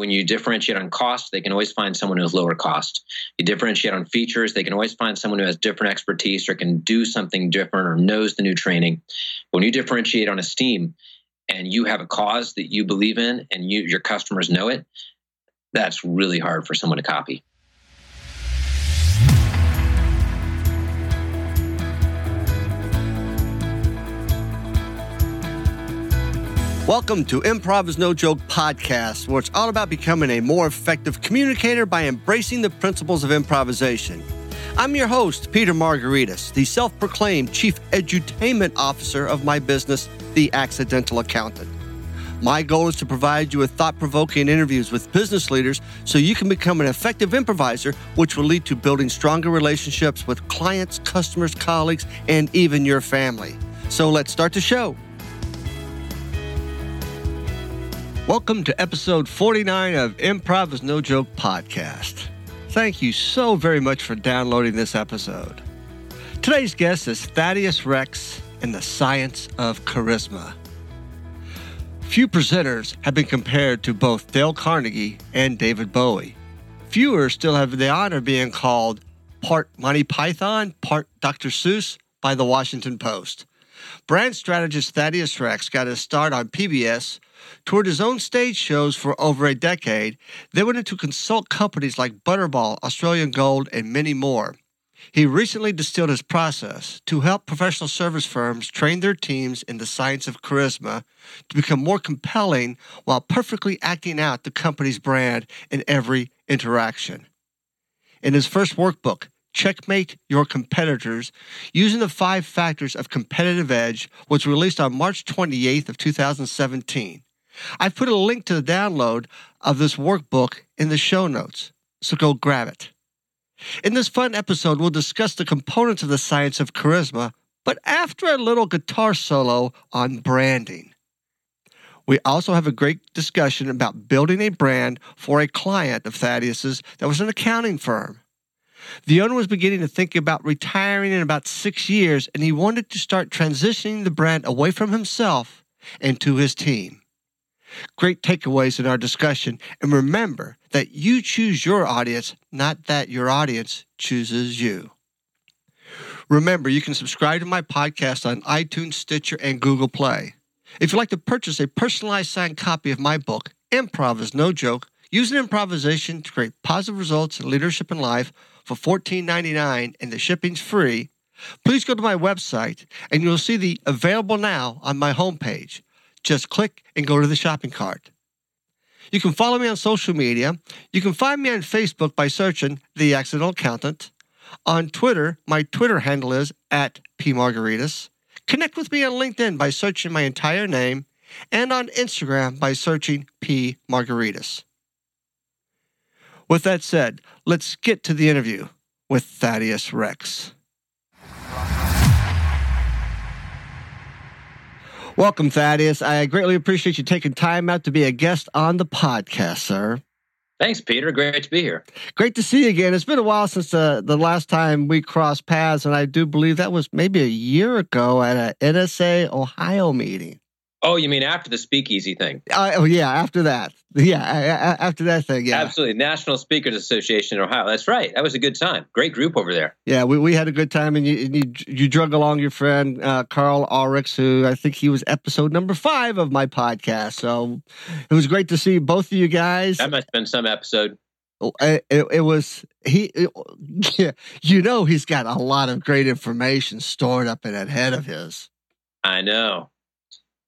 when you differentiate on cost, they can always find someone who has lower cost. You differentiate on features, they can always find someone who has different expertise or can do something different or knows the new training. When you differentiate on esteem and you have a cause that you believe in and you, your customers know it, that's really hard for someone to copy. Welcome to Improv is No Joke podcast, where it's all about becoming a more effective communicator by embracing the principles of improvisation. I'm your host, Peter Margaritis, the self proclaimed chief edutainment officer of my business, The Accidental Accountant. My goal is to provide you with thought provoking interviews with business leaders so you can become an effective improviser, which will lead to building stronger relationships with clients, customers, colleagues, and even your family. So let's start the show. Welcome to episode 49 of Improv is No Joke podcast. Thank you so very much for downloading this episode. Today's guest is Thaddeus Rex in the science of charisma. Few presenters have been compared to both Dale Carnegie and David Bowie. Fewer still have the honor of being called part Monty Python, part Dr. Seuss by the Washington Post. Brand strategist Thaddeus Rex got his start on PBS toured his own stage shows for over a decade, then went into consult companies like Butterball, Australian Gold, and many more. He recently distilled his process to help professional service firms train their teams in the science of charisma to become more compelling while perfectly acting out the company's brand in every interaction. In his first workbook, Checkmate Your Competitors, using the five factors of competitive edge, was released on March 28th of 2017. I've put a link to the download of this workbook in the show notes, so go grab it. In this fun episode, we'll discuss the components of the science of charisma, but after a little guitar solo on branding. We also have a great discussion about building a brand for a client of Thaddeus's that was an accounting firm. The owner was beginning to think about retiring in about six years, and he wanted to start transitioning the brand away from himself and to his team. Great takeaways in our discussion. And remember that you choose your audience, not that your audience chooses you. Remember, you can subscribe to my podcast on iTunes, Stitcher, and Google Play. If you'd like to purchase a personalized signed copy of my book, Improv is No Joke, Using improvisation to create positive results in leadership and life for $14.99 and the shipping's free, please go to my website and you'll see the available now on my homepage. Just click and go to the shopping cart. You can follow me on social media. You can find me on Facebook by searching The Accidental Accountant. On Twitter, my Twitter handle is at pmargaritis. Connect with me on LinkedIn by searching my entire name, and on Instagram by searching P. Margaritis. With that said, let's get to the interview with Thaddeus Rex. Welcome, Thaddeus. I greatly appreciate you taking time out to be a guest on the podcast, sir. Thanks, Peter. Great to be here. Great to see you again. It's been a while since uh, the last time we crossed paths, and I do believe that was maybe a year ago at an NSA Ohio meeting. Oh, you mean after the speakeasy thing? Uh, oh, yeah, after that. Yeah, after that thing. Yeah, absolutely. National Speakers Association in Ohio. That's right. That was a good time. Great group over there. Yeah, we, we had a good time, and you you, you drug along your friend uh, Carl Ulrichs, who I think he was episode number five of my podcast. So it was great to see both of you guys. That must have been some episode. Oh, it, it, it was he. It, yeah, you know, he's got a lot of great information stored up in that head of his. I know.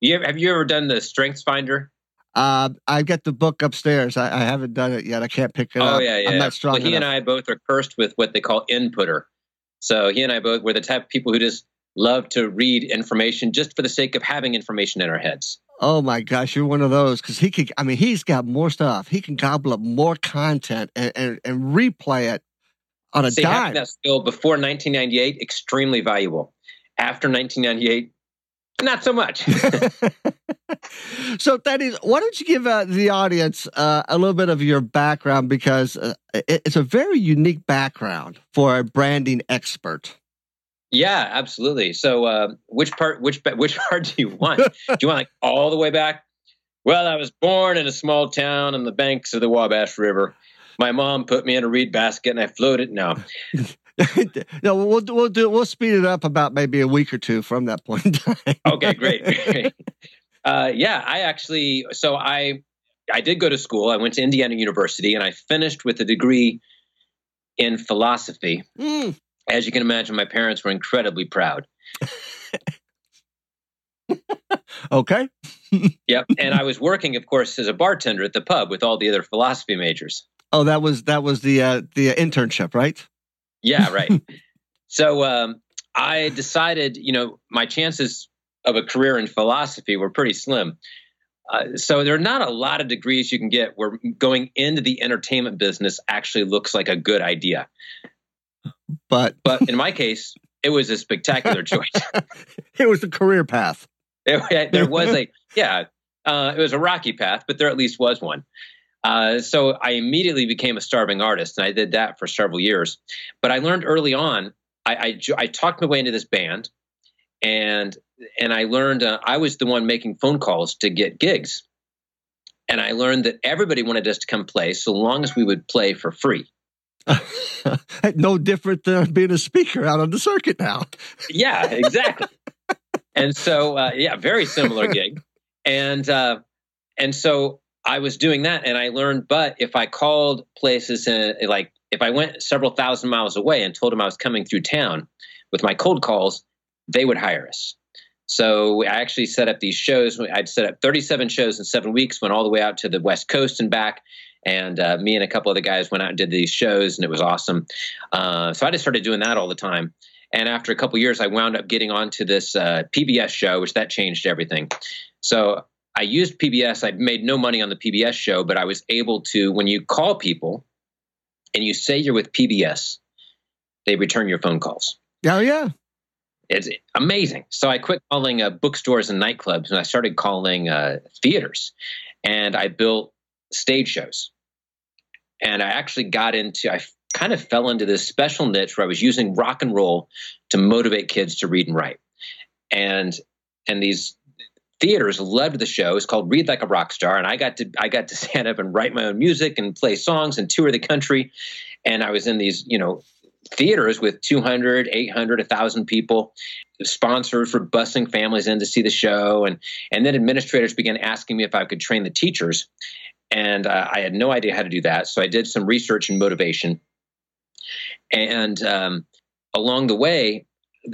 You have you ever done the Strengths Finder? Uh, I've got the book upstairs. I, I, haven't done it yet. I can't pick it oh, up. Oh yeah, yeah. I'm not strong. Well, he enough. and I both are cursed with what they call inputter. So he and I both were the type of people who just love to read information just for the sake of having information in our heads. Oh my gosh, you're one of those because he could. I mean, he's got more stuff. He can gobble up more content and and, and replay it on a See, dime. Having that skill before 1998 extremely valuable. After 1998, not so much. so, Thaddeus, why don't you give uh, the audience uh, a little bit of your background because uh, it's a very unique background for a branding expert. Yeah, absolutely. So, uh, which part? Which which part do you want? do you want like all the way back Well, I was born in a small town on the banks of the Wabash River. My mom put me in a reed basket and I floated. No. no, we'll we'll do we'll speed it up about maybe a week or two from that point in time. okay, great. great. Uh, yeah, I actually so I I did go to school. I went to Indiana University and I finished with a degree in philosophy. Mm. As you can imagine, my parents were incredibly proud. okay. yep, and I was working, of course, as a bartender at the pub with all the other philosophy majors. Oh, that was that was the uh, the internship, right? Yeah, right. so um, I decided, you know, my chances of a career in philosophy were pretty slim. Uh, so there are not a lot of degrees you can get where going into the entertainment business actually looks like a good idea. But but in my case, it was a spectacular choice. it was a career path. It, there was a yeah, uh, it was a rocky path, but there at least was one. Uh, so I immediately became a starving artist, and I did that for several years. But I learned early on. I, I, I talked my way into this band, and and I learned uh, I was the one making phone calls to get gigs, and I learned that everybody wanted us to come play so long as we would play for free. no different than being a speaker out on the circuit now. yeah, exactly. and so, uh, yeah, very similar gig, and uh, and so I was doing that, and I learned. But if I called places and like if I went several thousand miles away and told them I was coming through town with my cold calls, they would hire us. So I actually set up these shows. I'd set up 37 shows in seven weeks, went all the way out to the West Coast and back. And uh, me and a couple of the guys went out and did these shows, and it was awesome. Uh, so I just started doing that all the time. And after a couple years, I wound up getting onto this uh, PBS show, which that changed everything. So I used PBS. I made no money on the PBS show, but I was able to, when you call people and you say you're with PBS, they return your phone calls. Oh, yeah. It's amazing. So I quit calling uh, bookstores and nightclubs and I started calling uh, theaters. And I built stage shows. And I actually got into, I kind of fell into this special niche where I was using rock and roll to motivate kids to read and write. And and these theaters loved the show. It's called Read Like a Rock Star, and I got to I got to stand up and write my own music and play songs and tour the country. And I was in these, you know, theaters with 200, 800, 1,000 people. Sponsors were busing families in to see the show. And, and then administrators began asking me if I could train the teachers. And uh, I had no idea how to do that. So I did some research and motivation. And um, along the way,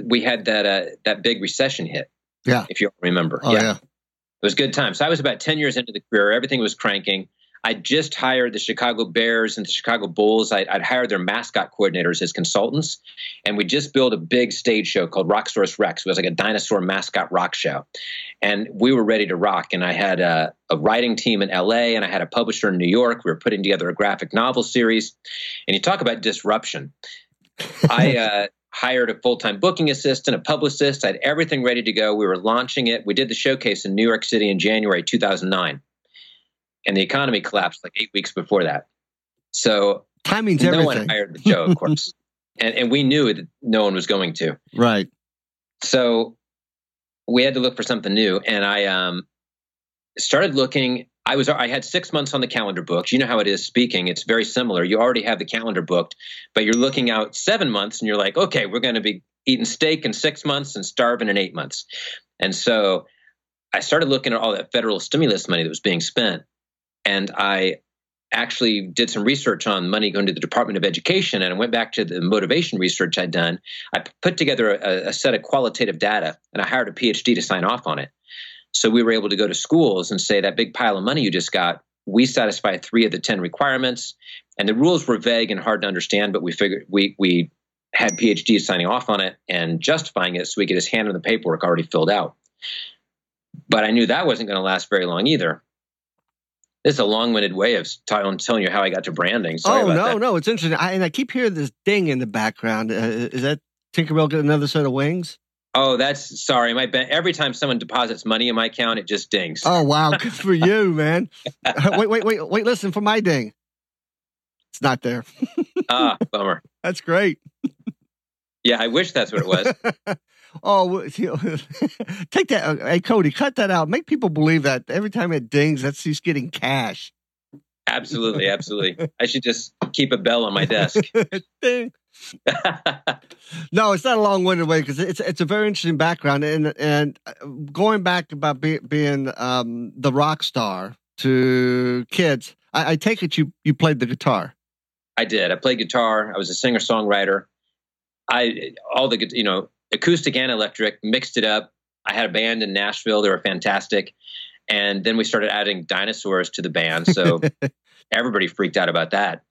we had that uh, that big recession hit. Yeah. If you remember. Oh, yeah. yeah. It was good time. So I was about 10 years into the career. Everything was cranking. I just hired the Chicago Bears and the Chicago Bulls. I, would hired their mascot coordinators as consultants, and we just built a big stage show called Rocksaurus Rex. It was like a dinosaur mascot rock show, and we were ready to rock. And I had a, a writing team in LA, and I had a publisher in New York. We were putting together a graphic novel series, and you talk about disruption. I uh, hired a full time booking assistant, a publicist. I had everything ready to go. We were launching it. We did the showcase in New York City in January 2009 and the economy collapsed like eight weeks before that. So timing's no everything. one hired the show, of course, and and we knew that no one was going to. Right. So we had to look for something new, and I um, started looking. I was I had six months on the calendar booked. You know how it is speaking; it's very similar. You already have the calendar booked, but you're looking out seven months, and you're like, okay, we're going to be eating steak in six months and starving in eight months. And so I started looking at all that federal stimulus money that was being spent, and I actually did some research on money going to the Department of Education, and I went back to the motivation research I'd done. I put together a, a, set of qualitative data, and I hired a PhD to sign off on it. So we were able to go to schools and say that big pile of money you just got, we satisfy three of the ten requirements, and the rules were vague and hard to understand, but we figured we we had PhDs signing off on it and justifying it, so we could just hand them the paperwork already filled out. But I knew that wasn't going to last very long either. This is a long-winded way of telling, telling you how I got to branding. Sorry oh no, that. no, it's interesting. I, and I keep hearing this ding in the background. Uh, is that Tinkerbell get another set of wings? Oh, that's sorry. My every time someone deposits money in my account, it just dings. Oh wow, good for you, man. wait, wait, wait, wait. Listen for my ding. It's not there. ah, bummer. That's great. Yeah, I wish that's what it was. oh, take that. uh, Hey, Cody, cut that out. Make people believe that every time it dings, that's he's getting cash. Absolutely, absolutely. I should just keep a bell on my desk. Ding. No, it's not a long-winded way because it's it's a very interesting background, and and uh, going back about be, being um, the rock star to kids, I, I take it you you played the guitar. I did. I played guitar. I was a singer songwriter. I all the you know acoustic and electric mixed it up. I had a band in Nashville. They were fantastic, and then we started adding dinosaurs to the band. So everybody freaked out about that.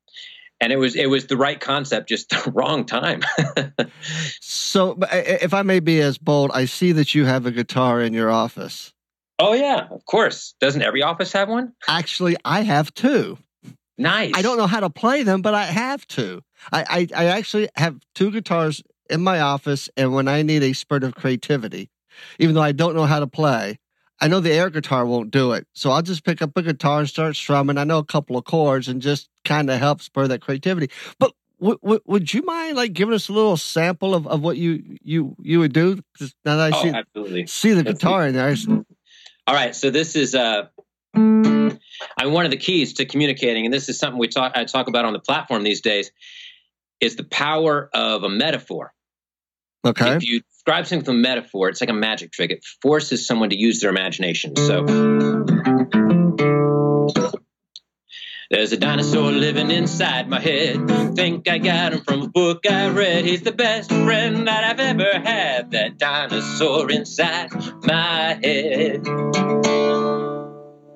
And it was it was the right concept, just the wrong time. So, uh, if I may be as bold, I see that you have a guitar in your office. oh yeah, of course. Doesn't every office have one? Actually, I have two. Nice. I don't know how to play them, but I have two. I, I, I actually have two guitars in my office, and when I need a spurt of creativity, even though I don't know how to play, I know the air guitar won't do it. So I'll just pick up a guitar and start strumming. I know a couple of chords and just kind of help spur that creativity. But w- w- would you mind like giving us a little sample of, of what you you you would do? 'Cause now that I Oh, see absolutely. see the Let's guitar in there, All right, so this is uh, I'm one of the keys to communicating, and this is something we talk I talk about on the platform these days, is the power of a metaphor. okay. If you describe something with a metaphor, it's like a magic trick. It forces someone to use their imagination. So there's a dinosaur living inside my head. Think I got him from a book I read. He's the best friend that I've ever had. That dinosaur inside my head.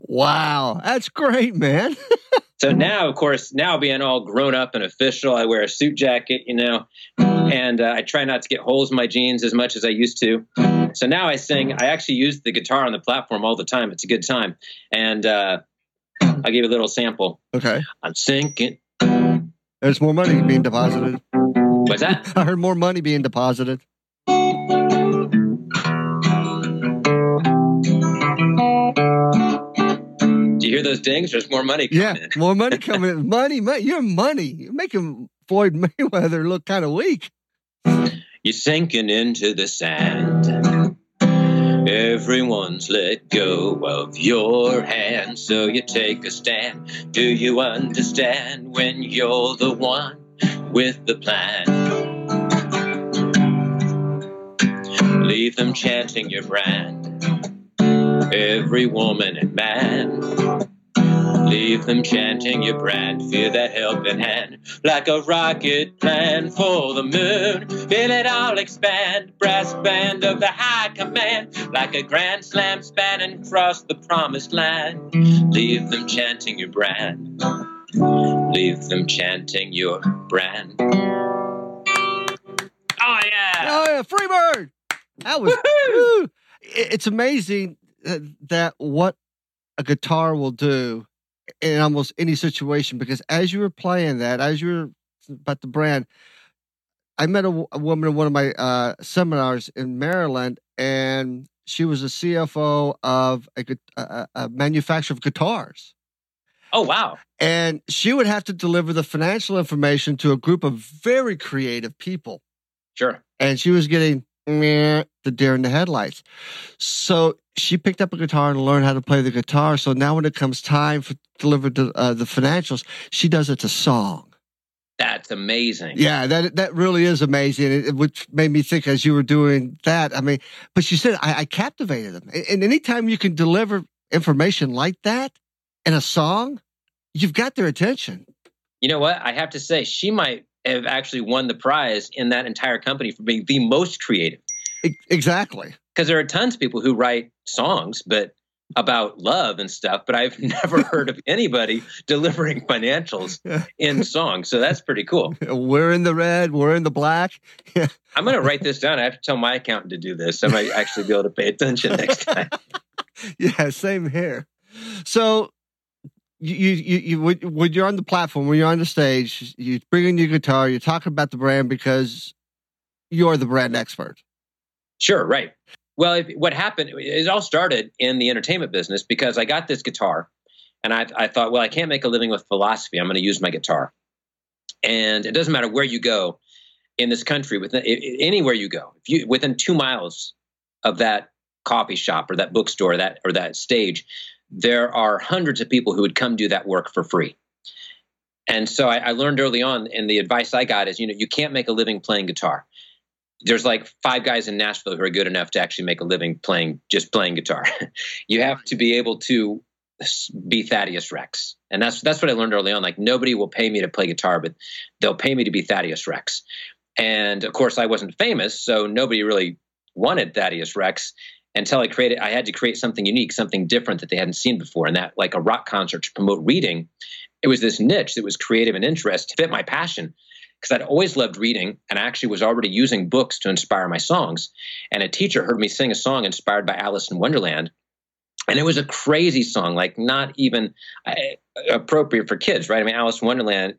Wow, that's great, man. So now, of course, now being all grown up and official, I wear a suit jacket, you know, and uh, I try not to get holes in my jeans as much as I used to. So now I sing. I actually use the guitar on the platform all the time. It's a good time, and uh, I'll give you a little sample. Okay. I'm sinking. There's more money being deposited. What's that? I heard more money being deposited. Hear those dings? There's more money coming Yeah, in. more money coming in. Money, money, you're money. You're making Floyd Mayweather look kind of weak. You're sinking into the sand. Everyone's let go of your hand, so you take a stand. Do you understand when you're the one with the plan? Leave them chanting your brand. Every woman and man. Leave them chanting your brand. Feel that helping hand. Like a rocket plan for the moon. Feel it all expand. Brass band of the high command. Like a grand slam spanning across the promised land. Leave them chanting your brand. Leave them chanting your brand. Oh, yeah. Oh yeah, Freebird. That was. It's amazing that, that what a guitar will do in almost any situation. Because as you were playing that, as you were about the brand, I met a, a woman in one of my uh, seminars in Maryland, and she was a CFO of a, a, a manufacturer of guitars. Oh, wow. And she would have to deliver the financial information to a group of very creative people. Sure. And she was getting the deer in the headlights. So she picked up a guitar and learned how to play the guitar. So now when it comes time for deliver the, uh, the financials, she does it to song. That's amazing. Yeah, that that really is amazing. It, which made me think as you were doing that. I mean, but she said I, I captivated them. And- And anytime you can deliver information like that in a song, you've got their attention. You know what? I have to say, she might have actually won the prize in that entire company for being the most creative. Exactly. Because there are tons of people who write songs, but about love and stuff, but I've never heard of anybody delivering financials in songs. So that's pretty cool. We're in the red. We're in the black. I'm going to write this down. I have to tell my accountant to do this. I might actually be able to pay attention next time. yeah, same here. So you you you, when- you're on the platform, when you're on the stage, you bring in your guitar, you're talking about the brand because you're the brand expert. Sure, right. Well, if, what happened, it all started in the entertainment business because I got this guitar and I, I thought, well, I can't make a living with philosophy. I'm going to use my guitar. And it doesn't matter where you go in this country, within anywhere you go, if you within two miles of that coffee shop or that bookstore, that or that stage, there are hundreds of people who would come do that work for free. And so I, I learned early on, and the advice I got is, you know, you can't make a living playing guitar. There's like five guys in Nashville who are good enough to actually make a living playing just playing guitar. you have to be able to be Thaddeus Rex. And that's that's what I learned early on. Like nobody will pay me to play guitar, but they'll pay me to be Thaddeus Rex. And of course, I wasn't famous, so nobody really wanted Thaddeus Rex until I created. I had to create something unique, something different that they hadn't seen before, and that like a rock concert to promote reading. It was this niche that was creative and interest fit my passion because I'd always loved reading and I actually was already using books to inspire my songs. And a teacher heard me sing a song inspired by Alice in Wonderland and it was a crazy song, like not even uh, appropriate for kids, right? I mean, Alice in Wonderland.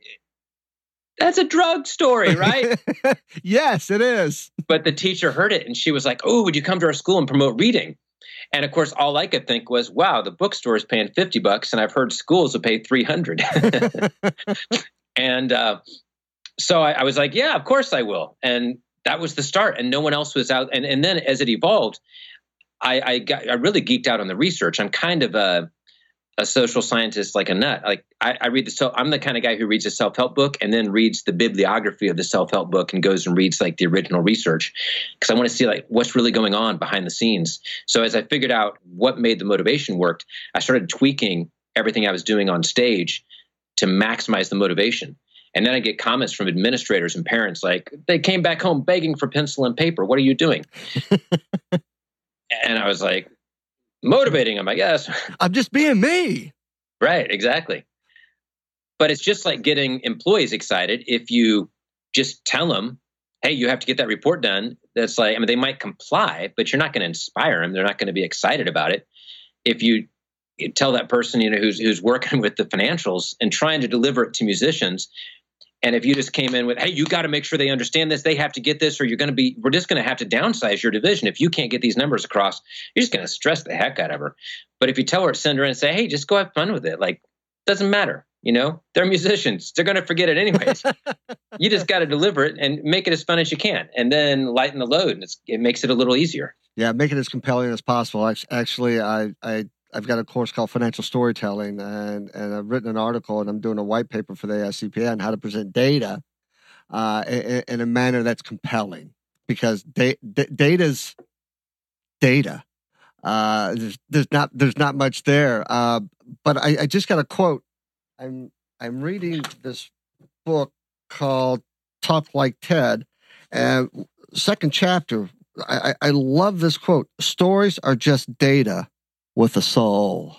That's a drug story, right? yes, it is. But the teacher heard it and she was like, "Oh, would you come to our school and promote reading?" And of course, all I could think was, "Wow, the bookstore is paying fifty bucks, and I've heard schools will pay three hundred. and uh, so I, I was like, "Yeah, of course I will." And that was the start, and no one else was out. And and then as it evolved, I, I got I really geeked out on the research. I'm kind of a a social scientist like a nut. Like I, I read the so I'm the kind of guy who reads a self help book and then reads the bibliography of the self help book and goes and reads like the original research because I want to see like what's really going on behind the scenes. So as I figured out what made the motivation worked, I started tweaking everything I was doing on stage to maximize the motivation. And then I get comments from administrators and parents like, they came back home begging for pencil and paper. What are you doing? And I was like, motivating them, I guess. I'm just being me. Right, exactly. But it's just like getting employees excited. If you just tell them, hey, you have to get that report done, that's like, I mean, they might comply, but you're not going to inspire them. They're not going to be excited about it. If you tell that person, you know, who's, who's working with the financials and trying to deliver it to musicians, and if you just came in with, hey, you got to make sure they understand this, they have to get this, or you're going to be, we're just going to have to downsize your division. If you can't get these numbers across, you're just going to stress the heck out of her. But if you tell her, send her in and say, hey, just go have fun with it, like, doesn't matter. You know, they're musicians. They're going to forget it anyways. you just got to deliver it and make it as fun as you can, and then lighten the load, and it makes it a little easier. Yeah, make it as compelling as possible. Actually, I I I've got a course called Financial Storytelling, and and I've written an article, and I'm doing a white paper for the AICPA on how to present data uh, in, in, a manner that's compelling, because da- da- data's data. Uh, there's, there's, not there's not much there, uh, but I, I just got a quote. I'm I'm reading this book called Talk Like TED, and second chapter. I, I love this quote. Stories are just data with a Soul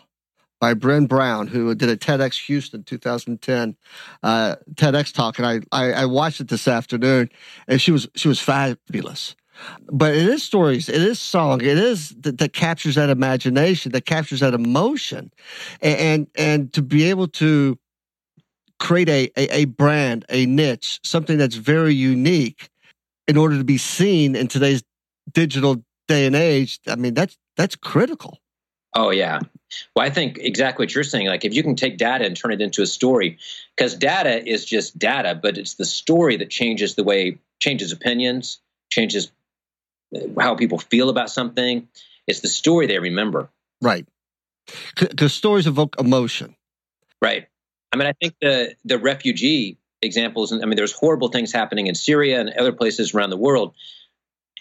by Brené Brown, who did a TEDx Houston 2010 uh, TEDx talk, and I, I, I watched it this afternoon, and she was she was fabulous. But it is stories, it is song, it is that, that captures that imagination, that captures that emotion, and and, and to be able to create a, a, a brand, a niche, something that's very unique, in order to be seen in today's digital day and age. I mean, that's that's critical. Oh yeah. Well, I think exactly what you're saying. Like if you can take data and turn it into a story, because data is just data, but it's the story that changes the way changes opinions, changes uh, how people feel about something. It's the story they remember. Right. Because stories evoke emotion. Right. I mean, I think the the refugee examples. I mean, there's horrible things happening in Syria and other places around the world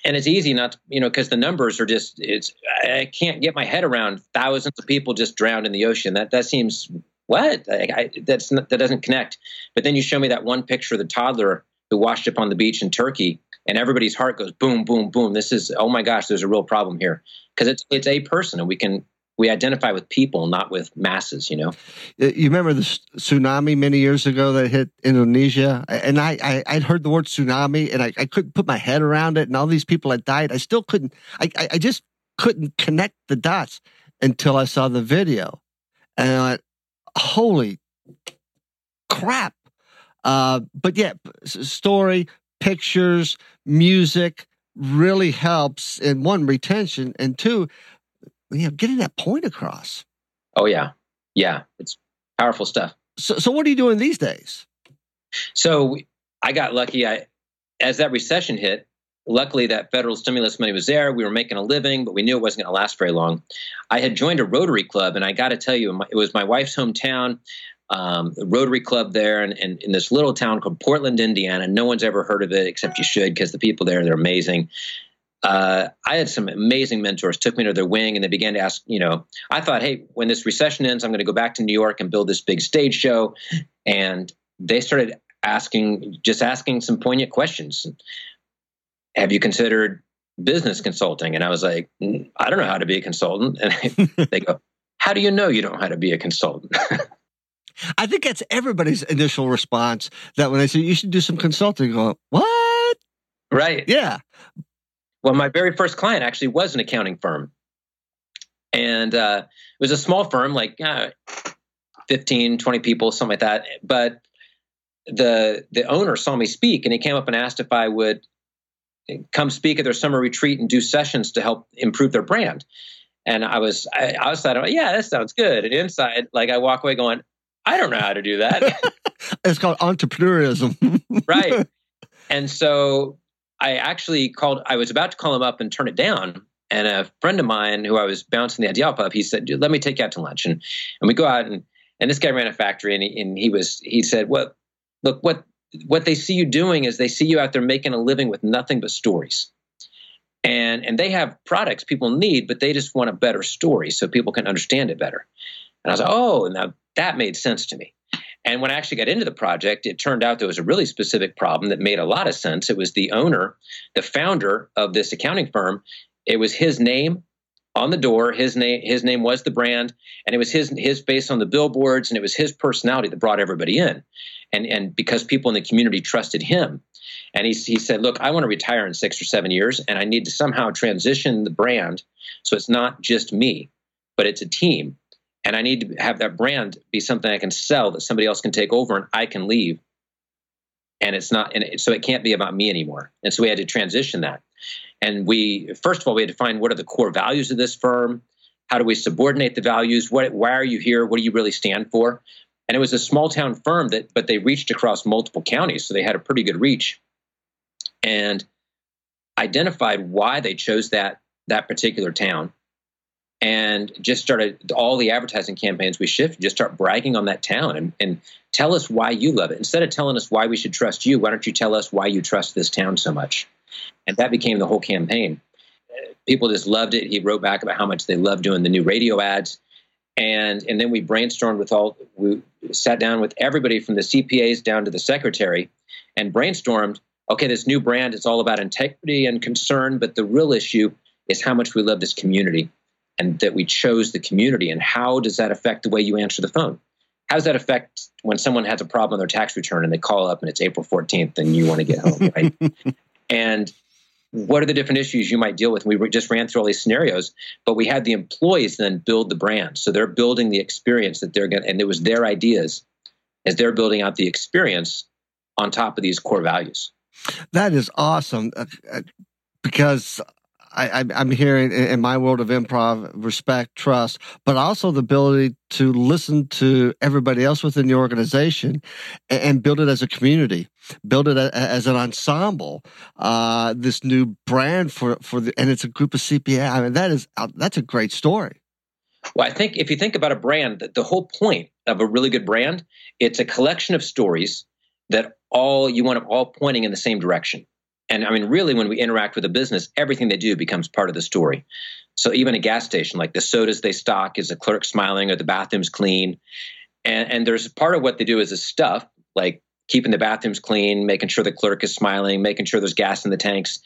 and it's easy not to, you know because the numbers are just it's i can't get my head around thousands of people just drowned in the ocean. That that seems what? I, I, that's not, that doesn't connect. But then you show me that one picture of the toddler who washed up on the beach in turkey and everybody's heart goes boom boom boom. This is oh my gosh there's a real problem here. Because it's it's a person and we can we identify with people, not with masses. You know. You remember the tsunami many years ago that hit Indonesia, and I, I I'd heard the word tsunami, and I, I couldn't put my head around it, and all these people had died. I still couldn't. I I just couldn't connect the dots until I saw the video, and I went, "Holy crap!" Uh, but yeah, story, pictures, music really helps in one retention, and two you know, getting that point across. Oh yeah, yeah, it's powerful stuff. So, so what are you doing these days? So I got lucky. I as that recession hit, luckily that federal stimulus money was there. We were making a living, but we knew it wasn't going to last very long. I had joined a Rotary Club, and I got to tell you, it was my wife's hometown. Um, the Rotary Club there, and, in this little town called Portland, Indiana. No one's ever heard of it except you should, because the people there they're amazing. Uh, I had some amazing mentors took me under their wing and they began to ask, you know, I thought, hey, when this recession ends, I'm going to go back to New York and build this big stage show. And they started asking, just asking some poignant questions. Have you considered business consulting? And I was like, mm, I don't know how to be a consultant. And they go, How do you know you don't know how to be a consultant? I think that's everybody's initial response that when I say you should do some consulting, go, What? Right. Yeah. Well, my very first client actually was an accounting firm. And uh, it was a small firm, like uh, 15, 20 people, something like that. But the the owner saw me speak and he came up and asked if I would come speak at their summer retreat and do sessions to help improve their brand. And I was I, outside, I'm like, yeah, that sounds good. And inside, like I walk away going, I don't know how to do that. it's called entrepreneurism. right. And so I actually called, I was about to call him up and turn it down. And a friend of mine who I was bouncing the idea off of, he said, let me take you out to lunch. And, and we go out and, and this guy ran a factory and he, and he was, he said, well, look, what, what they see you doing is they see you out there making a living with nothing but stories. And, and they have products people need, but they just want a better story so people can understand it better. And I was like, oh, now that made sense to me. And when I actually got into the project, it turned out there was a really specific problem that made a lot of sense. It was the owner, the founder of this accounting firm. It was his name on the door. His name, his name was the brand, and it was his his face on the billboards, and it was his personality that brought everybody in. And and because people in the community trusted him, and he he said, "Look, I want to retire in six or seven years, and I need to somehow transition the brand so it's not just me, but it's a team." And I need to have that brand be something I can sell that somebody else can take over and I can leave. And it's not, and it, so it can't be about me anymore. And so we had to transition that. And we, first of all, we had to find what are the core values of this firm? How do we subordinate the values? What, why are you here? What do you really stand for? And it was a small town firm that, but they reached across multiple counties, so they had a pretty good reach. And identified why they chose that that particular town and just started all the advertising campaigns we shifted just start bragging on that town and, and tell us why you love it. Instead of telling us why we should trust you why don't you tell us why you trust this town so much? And that became the whole campaign. People just loved it. He wrote back about how much they loved doing the new radio ads. And and then we brainstormed with all we sat down with everybody from the cpas down to the secretary and brainstormed okay this new brand is all about integrity and concern but the real issue is how much we love this community and that we chose the community and how does that affect the way you answer the phone? How does that affect when someone has a problem on their tax return and they call up and it's april 14th and you want to get home right? And what are the different issues you might deal with? We just ran through all these scenarios but we had the employees then build the brand. So they're building the experience that they're going to and it was their ideas as they're building out the experience on top of these core values. That is awesome uh, uh, because I, am hearing in my world of improv respect, trust, but also the ability to listen to everybody else within the organization and, build it as a community, build it as an ensemble. Uh, this new brand for for the and it's a group of CPA. I mean, that is uh, that's a great story. Well, I think if you think about a brand, the whole point of a really good brand, it's a collection of stories that all you want them all pointing in the same direction. And I mean, really, when we interact with a business, everything they do becomes part of the story. So even a gas station, like the sodas they stock, is the clerk smiling or the bathroom's clean. And, and there's part of what they do is a stuff, like keeping the bathrooms clean, making sure the clerk is smiling, making sure there's gas in the tanks.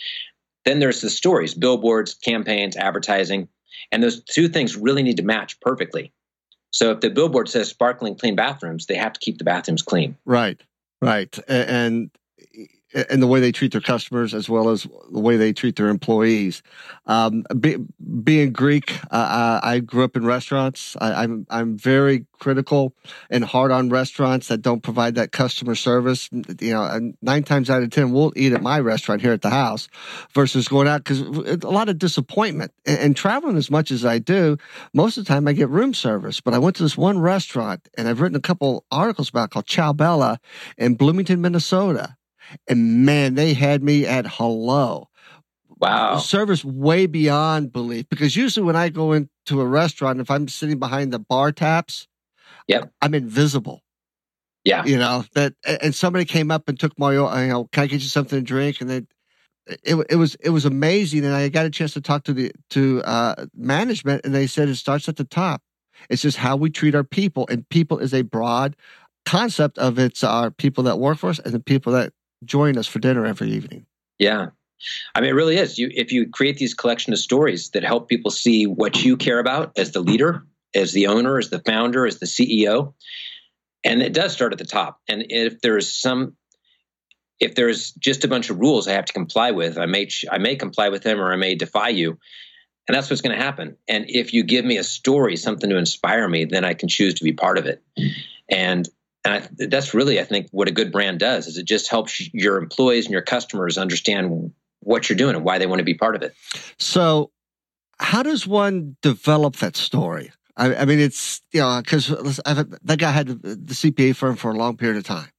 Then there's the stories, billboards, campaigns, advertising. And those two things really need to match perfectly. So if the billboard says sparkling clean bathrooms, they have to keep the bathrooms clean. Right. Right. And and the way they treat their customers as well as the way they treat their employees. Um, be, being Greek, uh, I grew up in restaurants. I, am I'm, I'm very critical and hard on restaurants that don't provide that customer service. You know, nine times out of ten, we'll eat at my restaurant here at the house versus going out because a lot of disappointment. And, and traveling as much as I do, most of the time I get room service. But I went to this one restaurant and I've written a couple articles about called Ciao Bella in Bloomington, Minnesota And man, they had me at hello. Wow. Service way beyond belief. Because usually when I go into a restaurant, if I'm sitting behind the bar taps, yep. I'm invisible. Yeah. You know, that and somebody came up and took my you know, can I get you something to drink? And they it, it was it was amazing and I got a chance to talk to the to uh management and they said it starts at the top. It's just how we treat our people and people is a broad concept of it's our people that work for us and the people that join us for dinner every evening. Yeah. I mean, it really is. You if you create these collection of stories that help people see what you care about as the leader, as the owner, as the founder, as the CEO, and it does start at the top. And if there's some, if there's just a bunch of rules I have to comply with, I may I may comply with them or I may defy you, and that's what's going to happen. And if you give me a story, something to inspire me, then I can choose to be part of it. And and I, that's really, I think, what a good brand does is it just helps your employees and your customers understand what you're doing and why they want to be part of it. So, how does one develop that story? I, I mean, it's you know because that guy had the, CPA firm for a long period of time,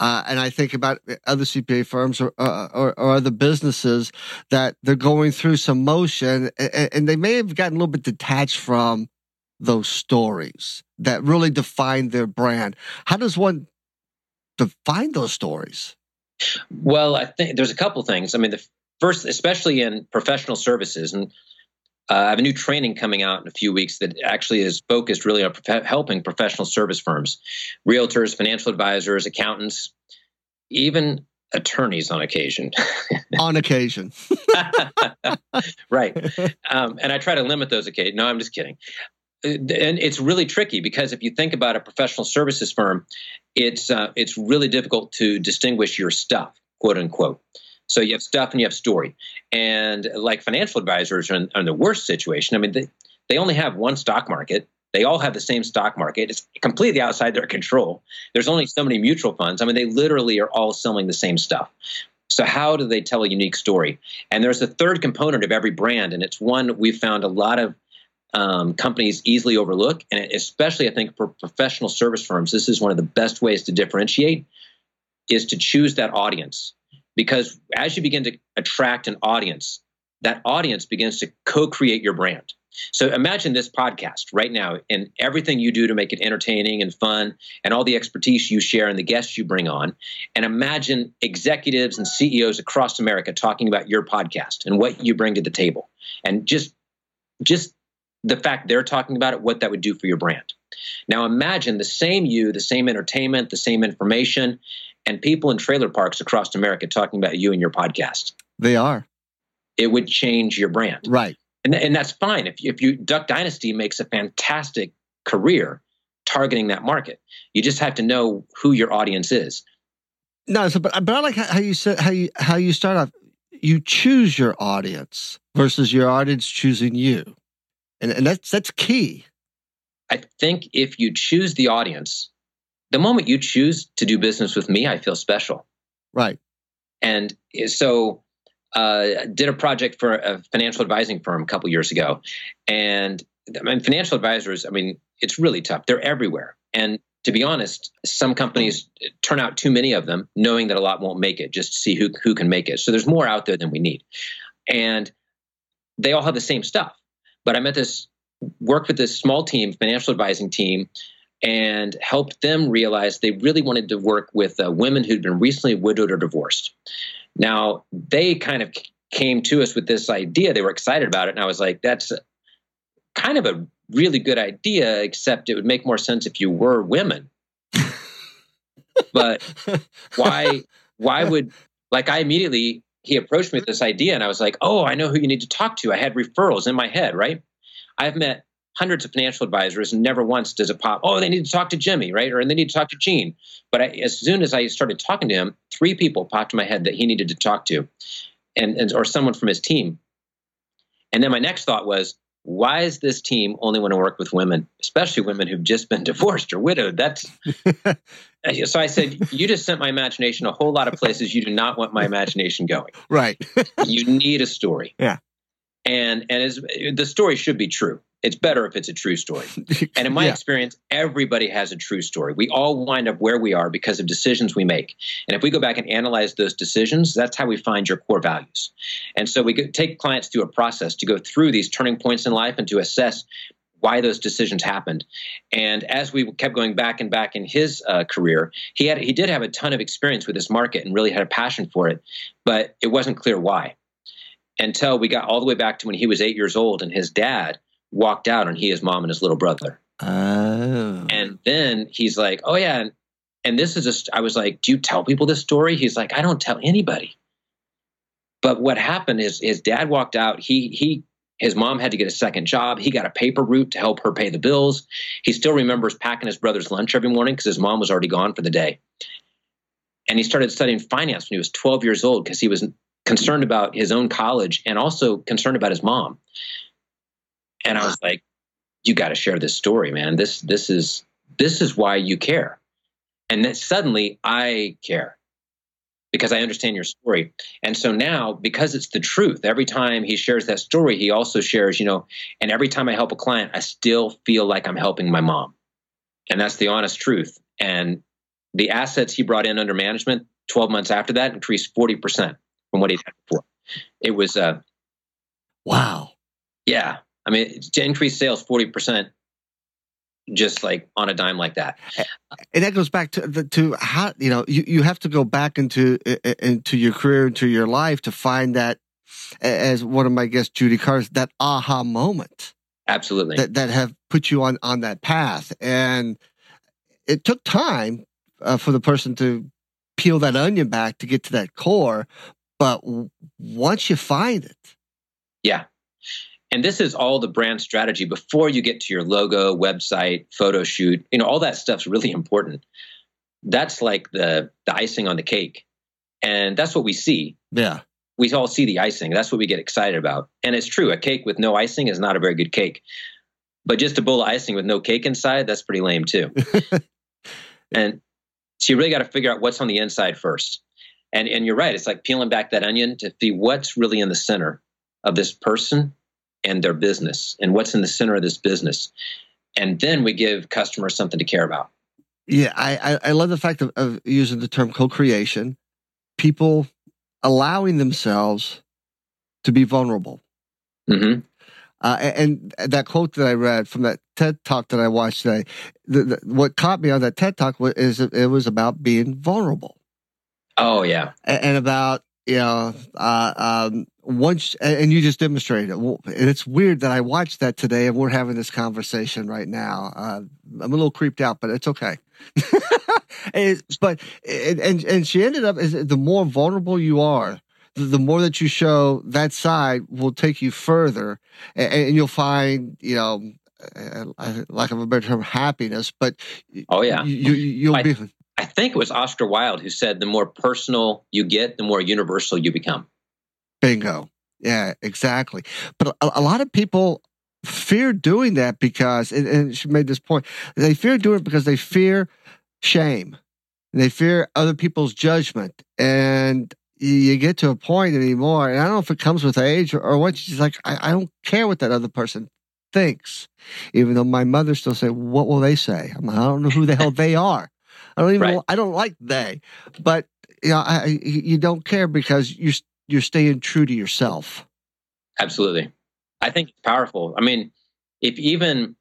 uh, and I think about other CPA firms or, uh, or, or other businesses that they're going through some motion, and, and they may have gotten a little bit detached from those stories that really define their brand. How does one define those stories? Well, I think there's a couple things. I mean, the first, especially in professional services, and uh, I have a new training coming out in a few weeks that actually is focused really on prof- helping professional service firms, realtors, financial advisors, accountants, even attorneys on occasion. on occasion. right. Um, and I try to limit those occasions. No, I'm just kidding and it's really tricky because if you think about a professional services firm, it's uh, it's really difficult to distinguish your stuff, quote unquote. So you have stuff and you have story, and like financial advisors are in, are in the worst situation. I mean, they, they only have one stock market. They all have the same stock market. It's completely outside their control. There's only so many mutual funds. I mean, they literally are all selling the same stuff. So, how do they tell a unique story? And there's a third component of every brand, and it's one we've found a lot of um, companies easily overlook. And especially, I think, for professional service firms, this is one of the best ways to differentiate is to choose that audience. Because as you begin to attract an audience, that audience begins to co create your brand. So imagine this podcast right now and everything you do to make it entertaining and fun and all the expertise you share and the guests you bring on. And imagine executives and CEOs across America talking about your podcast and what you bring to the table. And just just the fact they're talking about it, what that would do for your brand. Now imagine the same you, the same entertainment, the same information, and people in trailer parks across America talking about you and your podcast. They are. It would change your brand. Right. And, and that's fine. If, if you Duck Dynasty makes a fantastic career targeting that market. You just have to know who your audience is. No, so but but I like how you said how you how you start off. You choose your audience versus your audience choosing you and, and that's that's key. I think if you choose the audience, the moment you choose to do business with me, I feel special. Right. And so, uh, did a project for a financial advising firm a couple years ago, and I mean, financial advisors. I mean, it's really tough. They're everywhere, and to be honest, some companies turn out too many of them, knowing that a lot won't make it, just to see who who can make it. So there's more out there than we need, and they all have the same stuff. But I met this, worked with this small team, financial advising team, and helped them realize they really wanted to work with uh, women who'd been recently widowed or divorced. Now, they kind of came to us with this idea. They were excited about it. And I was like, that's kind of a really good idea, except it would make more sense if you were women. but why, why would, like, I immediately he approached me with this mm-hmm. idea and I was like, oh, I know who you need to talk to. I had referrals in my head, right? I've met hundreds of financial advisors and never once does it pop, oh, they need to talk to Jimmy, right? Or they need to talk to Gene. But I, as soon as I started talking to him, three people popped in my head that he needed to talk to and, and or someone from his team. And then my next thought was, why is this team only want to work with women, especially women who've just been divorced or widowed? That's uh, so I said, you just sent my imagination a whole lot of places you do not want my imagination going. Right. you need a story. Yeah. And and the story should be true. It's better if it's a true story. And in my yeah. experience, everybody has a true story. We all wind up where we are because of decisions we make. And if we go back and analyze those decisions, that's how we find your core values. And so we take clients through a process to go through these turning points in life and to assess why those decisions happened. And as we kept going back and back in his uh, career, he had he did have a ton of experience with this market and really had a passion for it, but it wasn't clear why. Until we got all the way back to when he was eight years old and his dad walked out on he, his mom, and his little brother. Oh. And then he's like, "Oh yeah," and, and this is just. I was like, "Do you tell people this story?" He's like, "I don't tell anybody." But what happened is his dad walked out. He he his mom had to get a second job. He got a paper route to help her pay the bills. He still remembers packing his brother's lunch every morning because his mom was already gone for the day. And he started studying finance when he was 12 years old because he was concerned about his own college and also concerned about his mom. And I was like, you got to share this story, man. This this is this is why you care. And then suddenly I care because I understand your story. And so now, because it's the truth, every time he shares that story, he also shares, you know, and every time I help a client, I still feel like I'm helping my mom. And that's the honest truth. And the assets he brought in under management 12 months after that increased 40% from what he had before. It was, uh, wow. Yeah. I mean, to increase sales 40% just like on a dime like that. And that goes back to the, to how you know you, you have to go back into into your career into your life to find that as one of my guests Judy Carr that aha moment. Absolutely. That that have put you on on that path and it took time uh, for the person to peel that onion back to get to that core but once you find it yeah and this is all the brand strategy before you get to your logo, website, photo shoot. You know, all that stuff's really important. That's like the the icing on the cake. And that's what we see. Yeah. We all see the icing. That's what we get excited about. And it's true, a cake with no icing is not a very good cake. But just a bowl of icing with no cake inside, that's pretty lame too. and so you really got to figure out what's on the inside first. And and you're right, it's like peeling back that onion to see what's really in the center of this person and their business and what's in the center of this business. And then we give customers something to care about. Yeah, I, I love the fact of, of using the term co creation, people allowing themselves to be vulnerable. Mm-hmm. Uh, and, and that quote that I read from that TED talk that I watched today, the, the, what caught me on that TED talk was, is it was about being vulnerable. Oh yeah, and, and about you know, uh, um, once, and you just demonstrated it. And it's weird that I watched that today and we're having this conversation right now. Uh, I'm a little creeped out, but it's okay. but, and, and she ended up, the more vulnerable you are, the more that you show that side will take you further and, you'll find, you know, lack of a better term, happiness. But oh yeah, you, you will be I think it was Oscar Wilde who said, the more personal you get, the more universal you become. Bingo. Yeah, exactly. But a, a lot of people fear doing that because, and, and she made this point, they fear doing it because they fear shame. They fear other people's judgment. And you get to a point anymore, and I don't know if it comes with age or, or what, she's like, I, I don't care what that other person thinks. Even though my mother still say, "What will they say?" I'm like, I don't know who the hell they are. I don't even. Right. I don't like they, but you know, I, you don't care because you're you're staying true to yourself. Absolutely, I think it's powerful. I mean, if even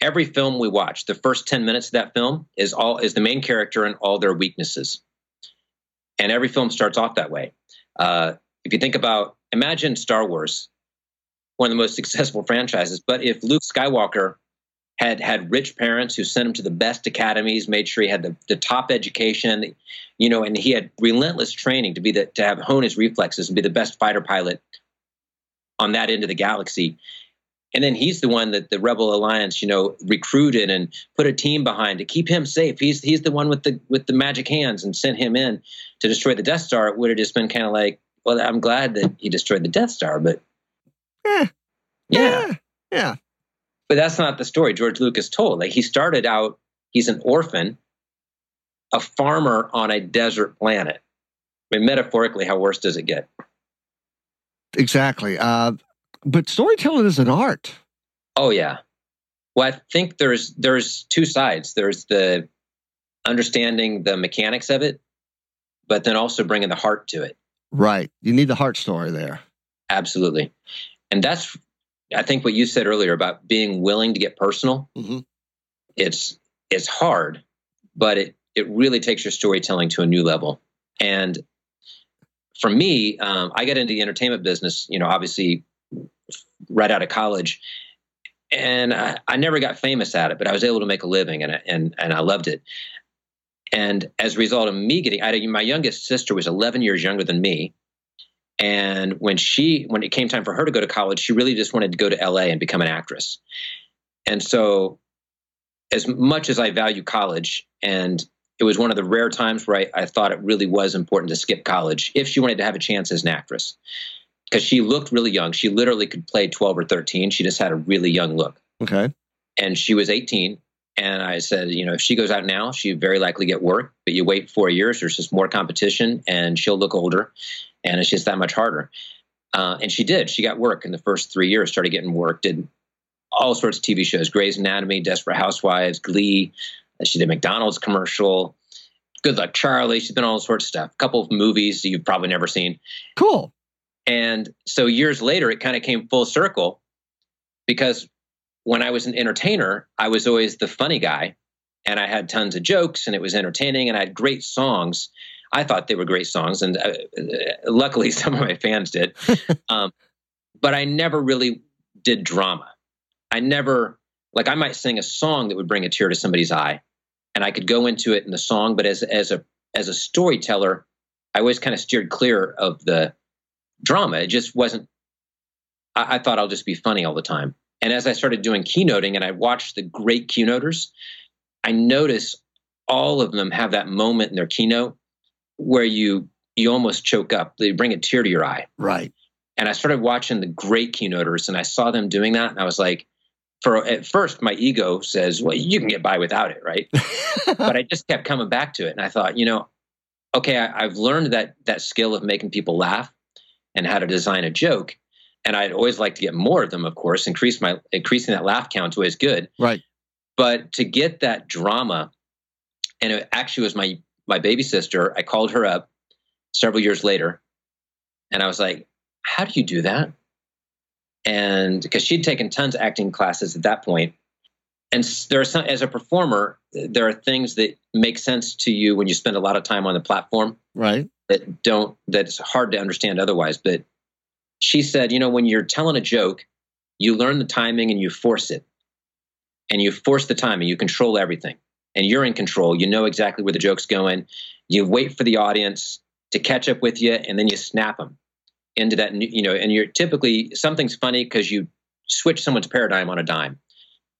every film we watch, the first ten minutes of that film is all is the main character and all their weaknesses, and every film starts off that way. Uh, if you think about, imagine Star Wars, one of the most successful franchises, but if Luke Skywalker had had rich parents who sent him to the best academies, made sure he had the, the top education, you know, and he had relentless training to be the to have hone his reflexes and be the best fighter pilot on that end of the galaxy. And then he's the one that the Rebel Alliance, you know, recruited and put a team behind to keep him safe. He's he's the one with the with the magic hands and sent him in to destroy the Death Star. It would have just been kind of like, well, I'm glad that he destroyed the Death Star, but eh. yeah, eh. yeah, yeah. But that's not the story George Lucas told. Like he started out, he's an orphan, a farmer on a desert planet. I mean, metaphorically, how worse does it get? Exactly. Uh, but storytelling is an art. Oh yeah. Well, I think there's there's two sides. There's the understanding the mechanics of it, but then also bringing the heart to it. Right. You need the heart story there. Absolutely. And that's I think what you said earlier about being willing to get personal. Mhm. It's it's hard, but it it really takes your storytelling to a new level. And for me, um, I got into the entertainment business. You know, obviously, right out of college, and I, I never got famous at it, but I was able to make a living, and I- and and I loved it. And as a result of me getting, I had, my youngest sister was 11 years younger than me, and when she when it came time for her to go to college, she really just wanted to go to LA and become an actress. And so, as much as I value college, and it was one of the rare times where I, I thought it really was important to skip college if she wanted to have a chance as an actress, because she looked really young. She literally could play 12 or 13. She just had a really young look Okay. and she was 18 and i said you know if she goes out now she very likely get work but you wait four years there's just more competition and she'll look older and it's just that much harder. Uh, and she did. She got work in the first three years started getting work did all sorts of tv shows grey's anatomy desperate housewives glee. She did mcdonald's commercial. Good luck charlie. She's been all sorts of stuff. A couple of movies you've probably never seen. Cool. and so years later, it kind of came full circle because when I was an entertainer, I was always the funny guy and I had tons of jokes and it was entertaining and I had great songs. I thought they were great songs, and uh, uh, luckily some of my fans did. um, but I never really did drama. I never, like, I might sing a song that would bring a tear to somebody's eye, and I could go into it in the song. But as as a as a storyteller, I always kind of steered clear of the drama. It just wasn't. I, I thought I'll just be funny all the time. And as I started doing keynoting and I watched the great keynoters, I noticed all of them have that moment in their keynote where you you almost choke up. They bring a tear to your eye. Right. And I started watching the great keynoters and I saw them doing that. And I was like, for at first, my ego says, well, you can get by without it, right? but I just kept coming back to it. And I thought, you know, okay, I, I've learned that that skill of making people laugh and how to design a joke. And I'd always like to get more of them, of course. Increase my increasing that laugh count is always good. right. But to get that drama, and it actually was my my baby sister. I called her up several years later, and I was like, "How do you do that?" And because she'd taken tons of acting classes at that point, and there are some as a performer, there are things that make sense to you when you spend a lot of time on the platform Right. that don't that's hard to understand otherwise but she said you know when you're telling a joke you learn the timing and you force it and you force the timing you control everything and you're in control you know exactly where the joke's going you wait for the audience to catch up with you and then you snap them into that you know and you're typically something's funny because you switch someone's paradigm on a dime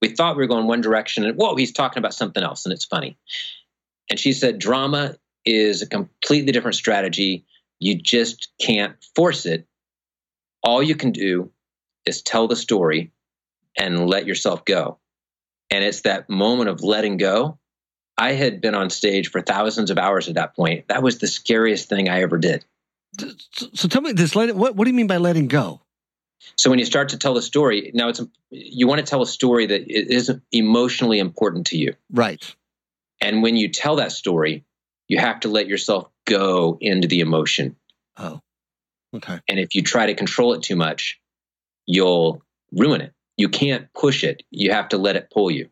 we thought we were going one direction and whoa he's talking about something else and it's funny and she said drama is a completely different strategy. You just can't force it. All you can do is tell the story and let yourself go. And it's that moment of letting go. I had been on stage for thousands of hours at that point. That was the scariest thing I ever did. So, so tell me this. Let it, what What do you mean by letting go? So when you start to tell the story, now it's you want to tell a story that is emotionally important to you. Right. And when you tell that story, you have to let yourself go into the emotion. Oh. Okay. And if you try to control it too much, you'll ruin it. You can't push it. You have to let it pull you.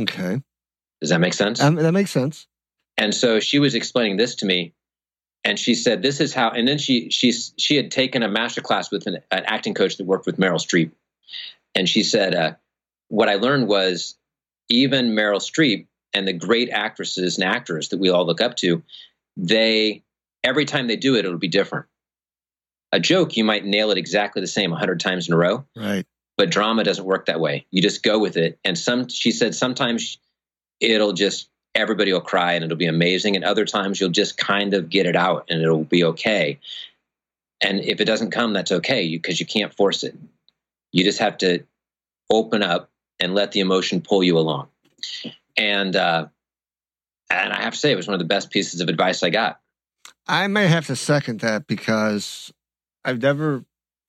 Okay. Does that make sense? Um, that makes sense. and so she was explaining this to me, and she said, "This is how." And then she she she had taken a master class with an, an acting coach that worked with Meryl Streep, and she said, uh, "What I learned was even Meryl Streep and the great actresses and actors that we all look up to, they every time they do it, it'll be different. A joke, you might nail it exactly the same a hundred times in a row." Right. but drama doesn't work that way. You just go with it. And some, she said, sometimes it'll just everybody will cry and it'll be amazing, and other times you'll just kind of get it out and it'll be okay. And if it doesn't come, that's okay because you can't force it. You just have to open up and let the emotion pull you along. And uh, and I have to say, it was one of the best pieces of advice I got. I may have to second that because I've never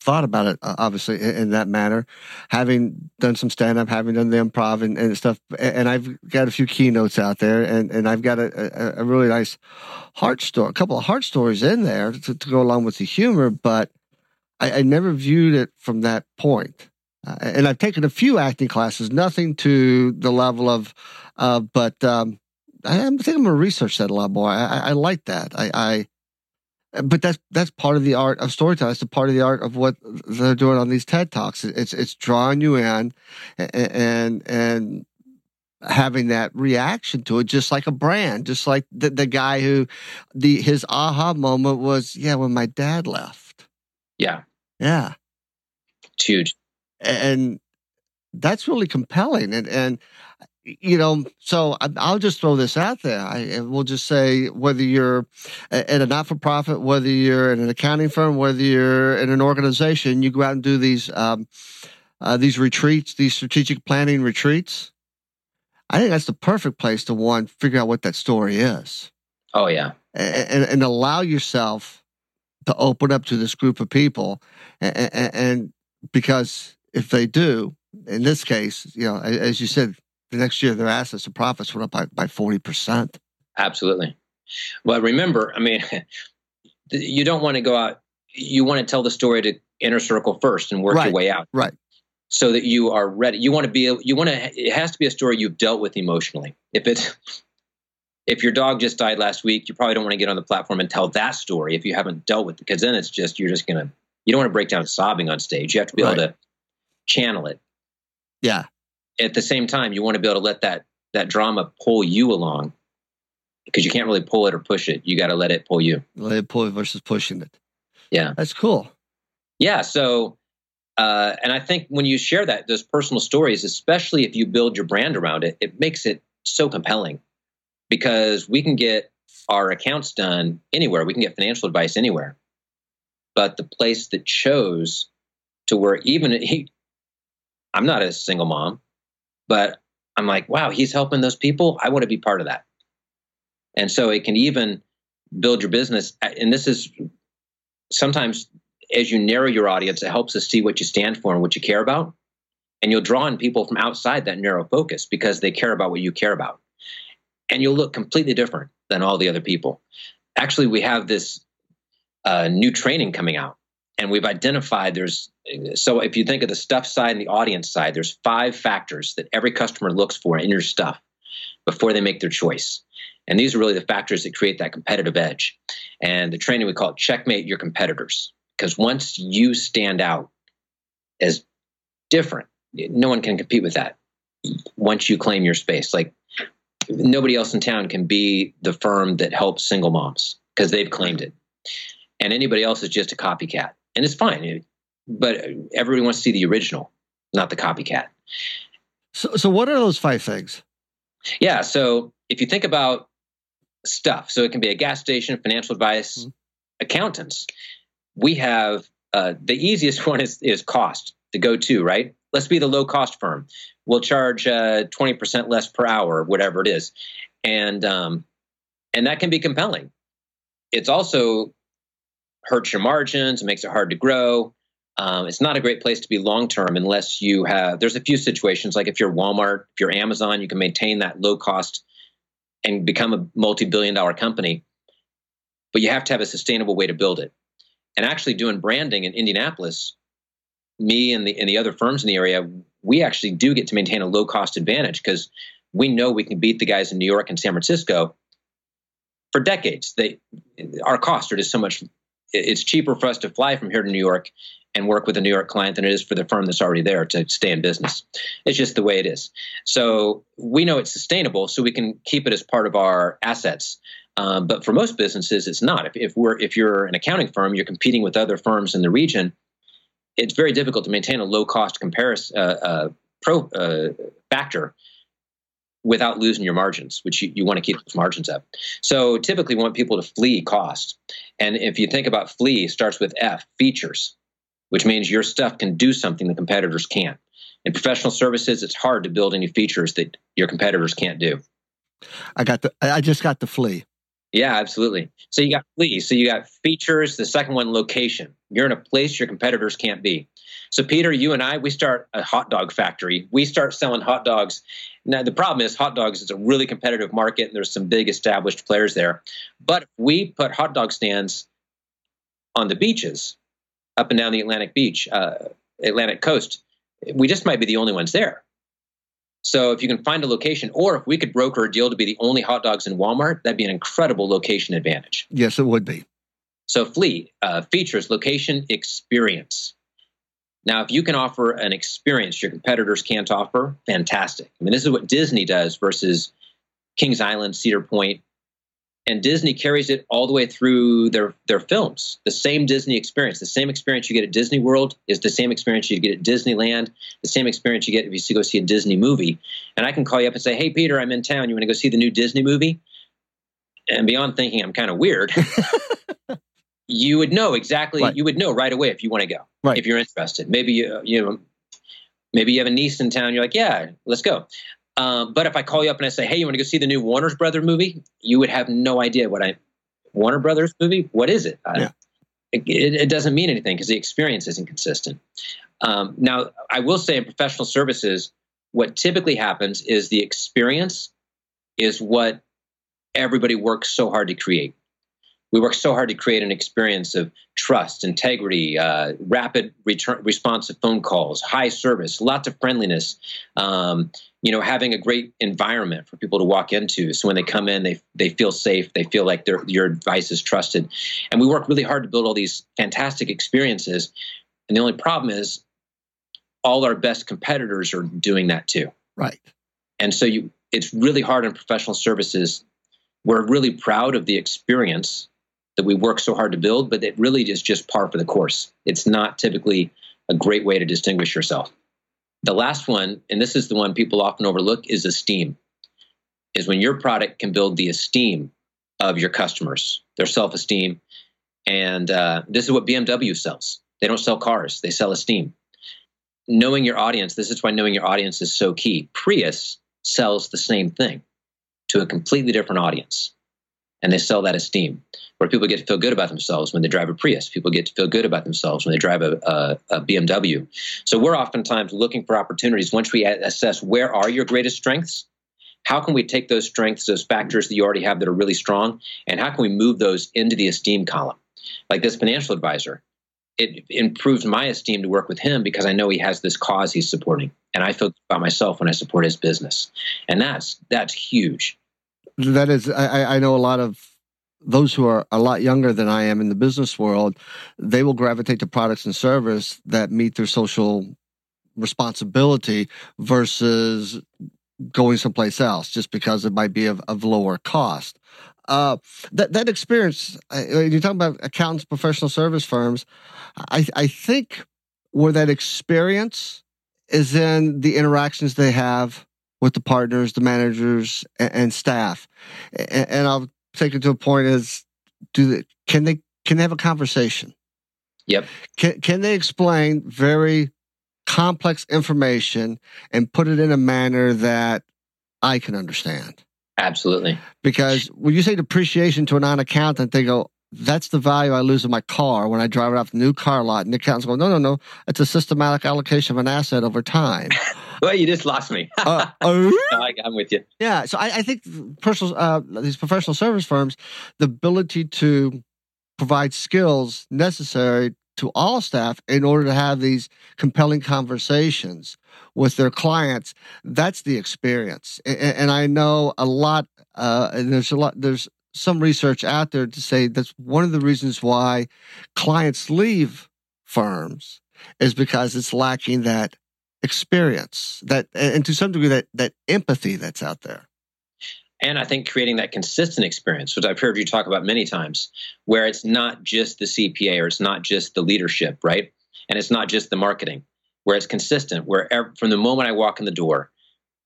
thought about it, uh, obviously, in, that manner, having done some stand up, having done the improv and, and, stuff. And I've got a few keynotes out there, and, and I've got a, a, really nice heart story, a couple of heart stories in there to, to go along with the humor, but I, I never viewed it from that point. Uh, and I've taken a few acting classes, nothing to the level of, uh, but um, I, I, think I'm going to research that a lot more. I, I, like that. I Uh, but that's that's part of the art of storytelling. It's a part of the art of what they're doing on these TED talks. It's it's drawing you in, and and, and having that reaction to it, just like a brand, just like the the guy who the his aha moment was, yeah, when my dad left. Yeah, yeah, it's huge, and that's really compelling. And and you know, so I'll just throw this out there. I will just say whether you're at a not for profit, whether you're in an accounting firm, whether you're in an organization, you go out and do these um, uh, these retreats, these strategic planning retreats. I think that's the perfect place to one figure out what that story is. Oh yeah, and, and allow yourself to open up to this group of people, and, and because if they do, in this case, you know, as you said, the next year their assets and profits went up by, by 40%. Absolutely. Well, remember, I mean, you don't want to go out, you want to tell the story to inner circle first and work right. your way out. Right. So that you are ready. You want to be, you want to, it has to be a story you've dealt with emotionally. If it's, if your dog just died last week, you probably don't want to get on the platform and tell that story if you haven't dealt with it, because then it's just, you're just going to, you don't want to break down sobbing on stage. You have to be right. able to channel it. Yeah at the same time, you want to be able to let that that drama pull you along because you can't really pull it or push it. You got to let it pull you. Let it pull versus pushing it. Yeah, that's cool. Yeah. So, uh, and I think when you share that those personal stories, especially if you build your brand around it, it makes it so compelling because we can get our accounts done anywhere. We can get financial advice anywhere. But the place that chose to where even he, I'm not a single mom. But I'm like, wow, he's helping those people. I want to be part of that. And so it can even build your business. And this is sometimes as you narrow your audience, it helps us see what you stand for and what you care about. And you'll draw in people from outside that narrow focus because they care about what you care about. And you'll look completely different than all the other people. Actually, we have this uh, new training coming out and we've identified there's so if you think of the stuff side and the audience side there's five factors that every customer looks for in your stuff before they make their choice. And these are really the factors that create that competitive edge. And the training we call it checkmate your competitors. Because once you stand out as different no one can compete with that once you claim your space. Like nobody else in town can be the firm that helps single moms because they've claimed it. And anybody else is just a copycat and it's fine. But everybody wants to see the original, not the copycat. So, so what are those five things? Yeah. So if you think about stuff, so it can be a gas station, financial advice, mm-hmm. accountants. We have uh, the easiest one is is cost, to go to, right? Let's be the low cost firm. We'll charge uh, twenty uh, percent less per hour, whatever it is, and um, and that can be compelling. It's also hurts your margins, it makes it hard to grow. Um, it's not a great place to be long term unless you have. There's a few situations like if you're Walmart, if you're Amazon, you can maintain that low cost and become a multi billion dollar company. But you have to have a sustainable way to build it. And actually, doing branding in Indianapolis, me and the and the other firms in the area, we actually do get to maintain a low cost advantage because we know we can beat the guys in New York and San Francisco for decades. They our costs are just so much it's cheaper for us to fly from here to New York and work with a New York client than it is for the firm that's already there to stay in business. It's just the way it is. So we know it's sustainable, so we can keep it as part of our assets. Um, but for most businesses, it's not. If, if we're if you're an accounting firm, you're competing with other firms in the region. It's very difficult to maintain a low cost comparison uh, uh, pro uh, factor without losing your margins, which you, you want to keep those margins up. So typically we want people to flee cost. And if you think about flee, starts with F, features, which means your stuff can do something the competitors can't. In professional services, it's hard to build any features that your competitors can't do. I got the I just got the flea. Yeah, absolutely. So you got flea. So you got features. The second one, location. You're in a place your competitors can't be. So Peter, you and I, we start a hot dog factory. We start selling hot dogs. Now the problem is hot dogs is a really competitive market, and there's some big established players there. But if we put hot dog stands on the beaches, up and down the Atlantic beach, uh, Atlantic coast, we just might be the only ones there. So if you can find a location, or if we could broker a deal to be the only hot dogs in Walmart, that'd be an incredible location advantage. Yes, it would be. So Flee uh, features location experience. Now, if you can offer an experience your competitors can't offer, fantastic. I mean, this is what Disney does versus Kings Island, Cedar Point, and Disney carries it all the way through their their films. The same Disney experience, the same experience you get at Disney World is the same experience you get at Disneyland, the same experience you get if you go see a Disney movie. And I can call you up and say, "Hey, Peter, I'm in town. You want to go see the new Disney movie?" And beyond thinking I'm kind of weird, you would know exactly. Right. You would know right away if you want to go, right. if you're interested. Maybe you you know, maybe you have a niece in town. You're like, "Yeah, let's go." Um, but if I call you up and I say, "Hey, you want to go see the new Warner's Brother movie?" You would have no idea what I Warner Brothers movie. What is it? Yeah. it, it, doesn't mean anything because the experience isn't consistent. Um, now, I will say in professional services, what typically happens is the experience is what everybody works so hard to create we work so hard to create an experience of trust, integrity, uh, rapid return, responsive phone calls, high service, lots of friendliness. Um, you know, having a great environment for people to walk into, so when they come in, they they feel safe, they feel like their your advice is trusted, and we work really hard to build all these fantastic experiences. And the only problem is, all our best competitors are doing that too. Right. And so you, it's really hard in professional services. We're really proud of the experience that we work so hard to build, but it really is just par for the course. It's not typically a great way to distinguish yourself. The last one, and this is the one people often overlook, is esteem. Is when your product can build the esteem of your customers, their self esteem. And uh, this is what BMW sells. They don't sell cars, they sell esteem. Knowing your audience, this is why knowing your audience is so key. Prius sells the same thing to a completely different audience and they sell that esteem where people get to feel good about themselves when they drive a Prius. People get to feel good about themselves when they drive a, a, a, BMW. So we're oftentimes looking for opportunities once we assess where are your greatest strengths. How can we take those strengths, those factors that you already have that are really strong, and how can we move those into the esteem column? Like this financial advisor, it improves my esteem to work with him because I know he has this cause he's supporting, and I feel about myself when I support his business, and that's that's huge that is, I, I know a lot of those who are a lot younger than I am in the business world, they will gravitate to products and service that meet their social responsibility versus going someplace else just because it might be of, of lower cost. Uh, that that experience, when you talk about accountants, professional service firms, I I think where that experience is in the interactions they have with the partners, the managers, and, and staff. And, and, I'll take it to a point: is do they, can they can they have a conversation? Yep. Can can they explain very complex information and put it in a manner that I can understand? Absolutely. Because when you say depreciation to a non-accountant, they go, that's the value I lose in my car when I drive it off the new car lot. And the accountant's going, no, no, no. It's a systematic allocation of an asset over time. well, you just lost me. uh, no, I, am with you. Yeah. So I, I think personal, uh, these professional service firms, the ability to provide skills necessary to all staff in order to have these compelling conversations with their clients, that's the experience. And, and I know a lot, uh, and there's a lot, there's some research out there to say that's one of the reasons why clients leave firms is because it's lacking that experience that and to some degree that that empathy that's out there. And i think creating that consistent experience which i've heard you talk about many times where it's not just the cpa or it's not just the leadership right? And it's not just the marketing where it's consistent where from the moment i walk in the door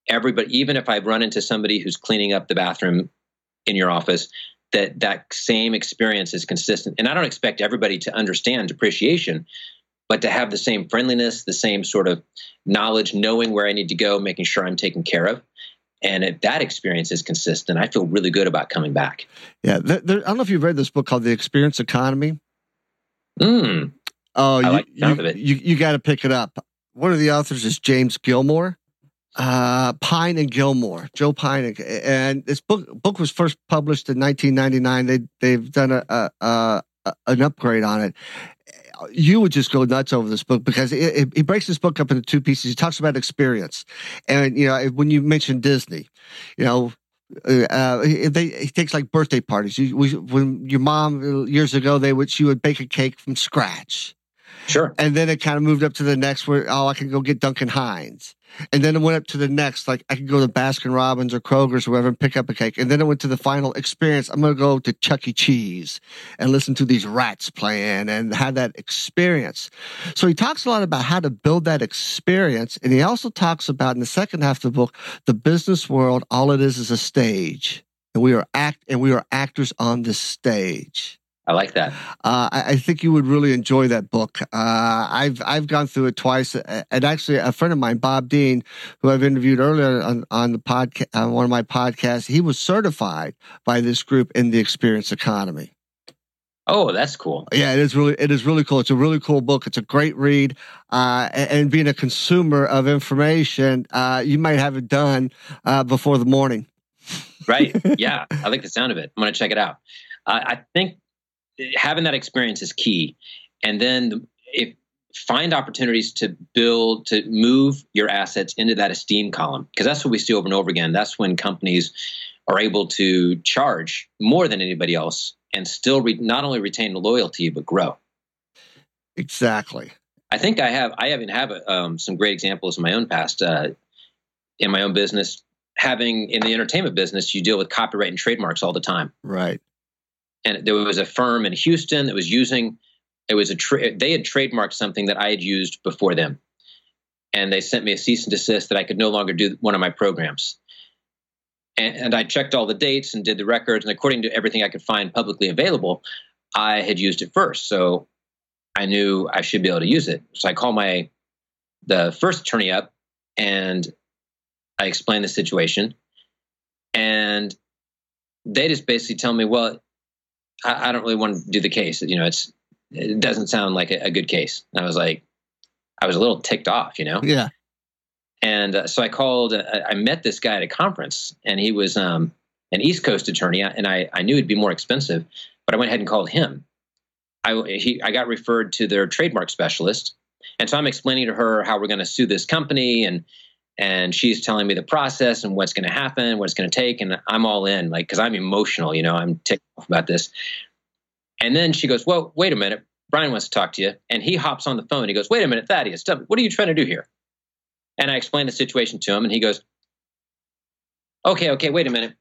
everybody even if i run into somebody who's cleaning up the bathroom in your office that that same experience is consistent. And i don't expect everybody to understand depreciation but to have the same friendliness the same sort of knowledge knowing where i need to go making sure i'm taken care of And if that experience is consistent, I feel really good about coming back. Yeah. There, there, I don't know if you've read this book called The Experience Economy. Mm. Oh, you, like you, you, you got to pick it up. One of the authors is James Gilmore uh, Pine and Gilmore, Joe Pine, and this book book was first published in 1999. They they've done a, a, a, an upgrade on it. You would just go nuts over this book because it, it, he breaks this book up into two pieces. He talks about experience, and you know when you mentioned Disney, you know uh, they he takes like birthday parties. You, we, when your mom years ago, they would she would bake a cake from scratch. Sure. And then it kind of moved up to the next where oh I can go get Duncan Hines. And then it went up to the next, like I could go to Baskin Robbins or Kroger's or wherever and pick up a cake. And then it went to the final experience. I'm going to go to Chuck E. Cheese and listen to these rats playing and have that experience. So he talks a lot about how to build that experience. And he also talks about in the second half of the book, the business world, all it is is a stage. And we are act and we are actors on this stage. I like that. Uh, I, I, think you would really enjoy that book. Uh, I've I've gone through it twice, and actually, a friend of mine, Bob Dean, who I've interviewed earlier on on the podcast, on one of my podcasts, he was certified by this group in the experience economy. Oh, that's cool. Yeah, it is really it is really cool. It's a really cool book. It's a great read. Uh, and, being a consumer of information, uh, you might have it done uh, before the morning. right. Yeah, I like the sound of it. I'm going to check it out. Uh, I think having that experience is key. And then if find opportunities to build to move your assets into that esteem column because that's what we see over and over again. That's when companies are able to charge more than anybody else and still re- not only retain loyalty but grow. Exactly. I think I have I even have um, some great examples in my own past uh, in my own business. Having in the entertainment business, you deal with copyright and trademarks all the time. Right and there was a firm in Houston that was using it was a tra- they had trademarked something that I had used before them, and they sent me a cease and desist that I could no longer do one of my programs. And, and I checked all the dates and did the records, and according to everything I could find publicly available, I had used it first, so I knew I should be able to use it. So I called my the first attorney up, and I explained the situation, and they just basically tell me, well, I, I, don't really want to do the case. You know, it's it doesn't sound like a, a good case. And I was like, I was a little ticked off, you know. Yeah. And uh, so I called. Uh, I met this guy at a conference, and he was um, an East Coast attorney, and I I knew it'd be more expensive, but I went ahead and called him. I he I got referred to their trademark specialist, and so I'm explaining to her how we're going to sue this company and and she's telling me the process and what's going to happen, what it's going to take, and I'm all in, like because I'm emotional, you know, I'm ticked off about this. And then she goes, "Well, wait a minute, Brian wants to talk to you," and he hops on the phone. He goes, "Wait a minute, Thaddeus, what are you trying to do here?" And I explain the situation to him, and he goes, "Okay, okay, wait a minute.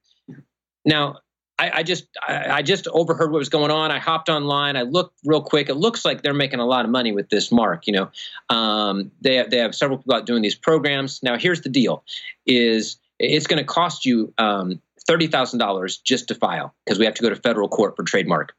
Now, I, I just I, I, just overheard what was going on. I hopped online. I looked real quick. It looks like they're making a lot of money with this mark. You know, um, they have, they have several people out doing these programs. Now, here's the deal: is it's going to cost you um, thirty thousand dollars just to file because we have to go to federal court for trademark,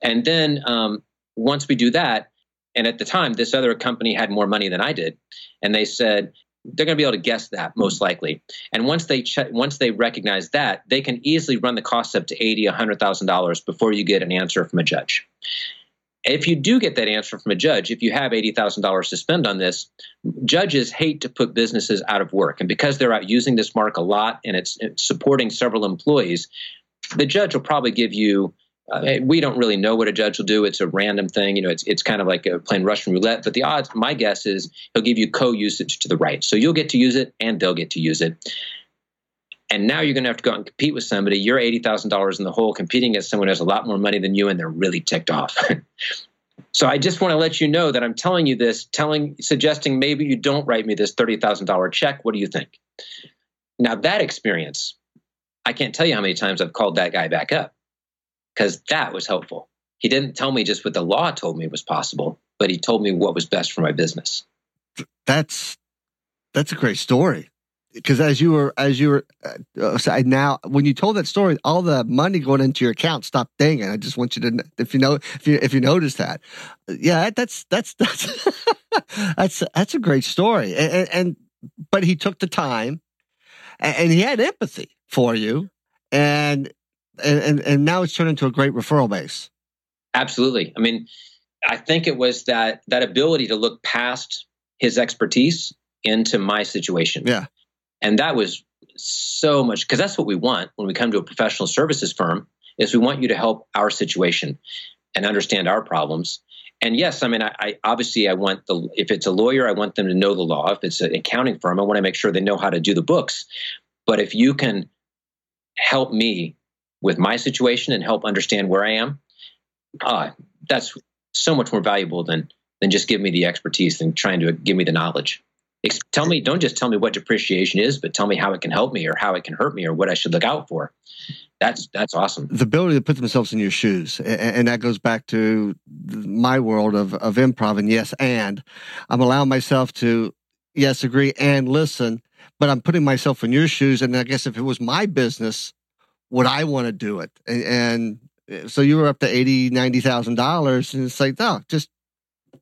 and then um, once we do that, and at the time this other company had more money than I did, and they said they're going to be able to guess that most likely. And once they check, once they recognize that, they can easily run the costs up to eighty, a hundred thousand dollars before you get an answer from a judge. If you do get that answer from a judge, if you have eighty thousand dollars to spend on this, judges hate to put businesses out of work, and because they're out using this mark a lot and it's, it's supporting several employees, the judge will probably give you uh, we don't really know what a judge will do. It's a random thing. You know, it's it's kind of like playing Russian roulette. But the odds, my guess is he'll give you co-usage to the right, so you'll get to use it and they'll get to use it. And now you're going to have to go out and compete with somebody. You're eighty thousand dollars in the hole, competing against someone who has a lot more money than you, and they're really ticked off. so I just want to let you know that I'm telling you this, telling, suggesting maybe you don't write me this thirty thousand dollar check. What do you think? Now that experience, I can't tell you how many times I've called that guy back up because that was helpful. He didn't tell me just what the law told me was possible, but he told me what was best for my business. That's that's a great story. Because as you were as you were uh, uh now when you told that story, all the money going into your account stopped dinging. I just want you to if you know if you if you notice that, yeah, that's that's that's that's that's a great story. And, and but he took the time and, and he had empathy for you, and and and now it's turned into a great referral base. Absolutely. I mean, I think it was that that ability to look past his expertise into my situation. Yeah. And that was so much because that's what we want when we come to a professional services firm is we want you to help our situation and understand our problems. And yes, I mean, I, I, obviously I want the if it's a lawyer, I want them to know the law. If it's an accounting firm, I want to make sure they know how to do the books. But if you can help me with my situation and help understand where I am, uh, that's so much more valuable than than just give me the expertise and trying to give me the knowledge. Tell me, don't just tell me what depreciation is, but tell me how it can help me or how it can hurt me or what I should look out for. That's that's awesome. The ability to put themselves in your shoes, and, that goes back to my world of of improv. And yes, and I'm allowing myself to yes agree and listen, but I'm putting myself in your shoes. And I guess if it was my business, would I want to do it? And, and uh, so you were up to eighty, ninety thousand dollars, and it's like, no, just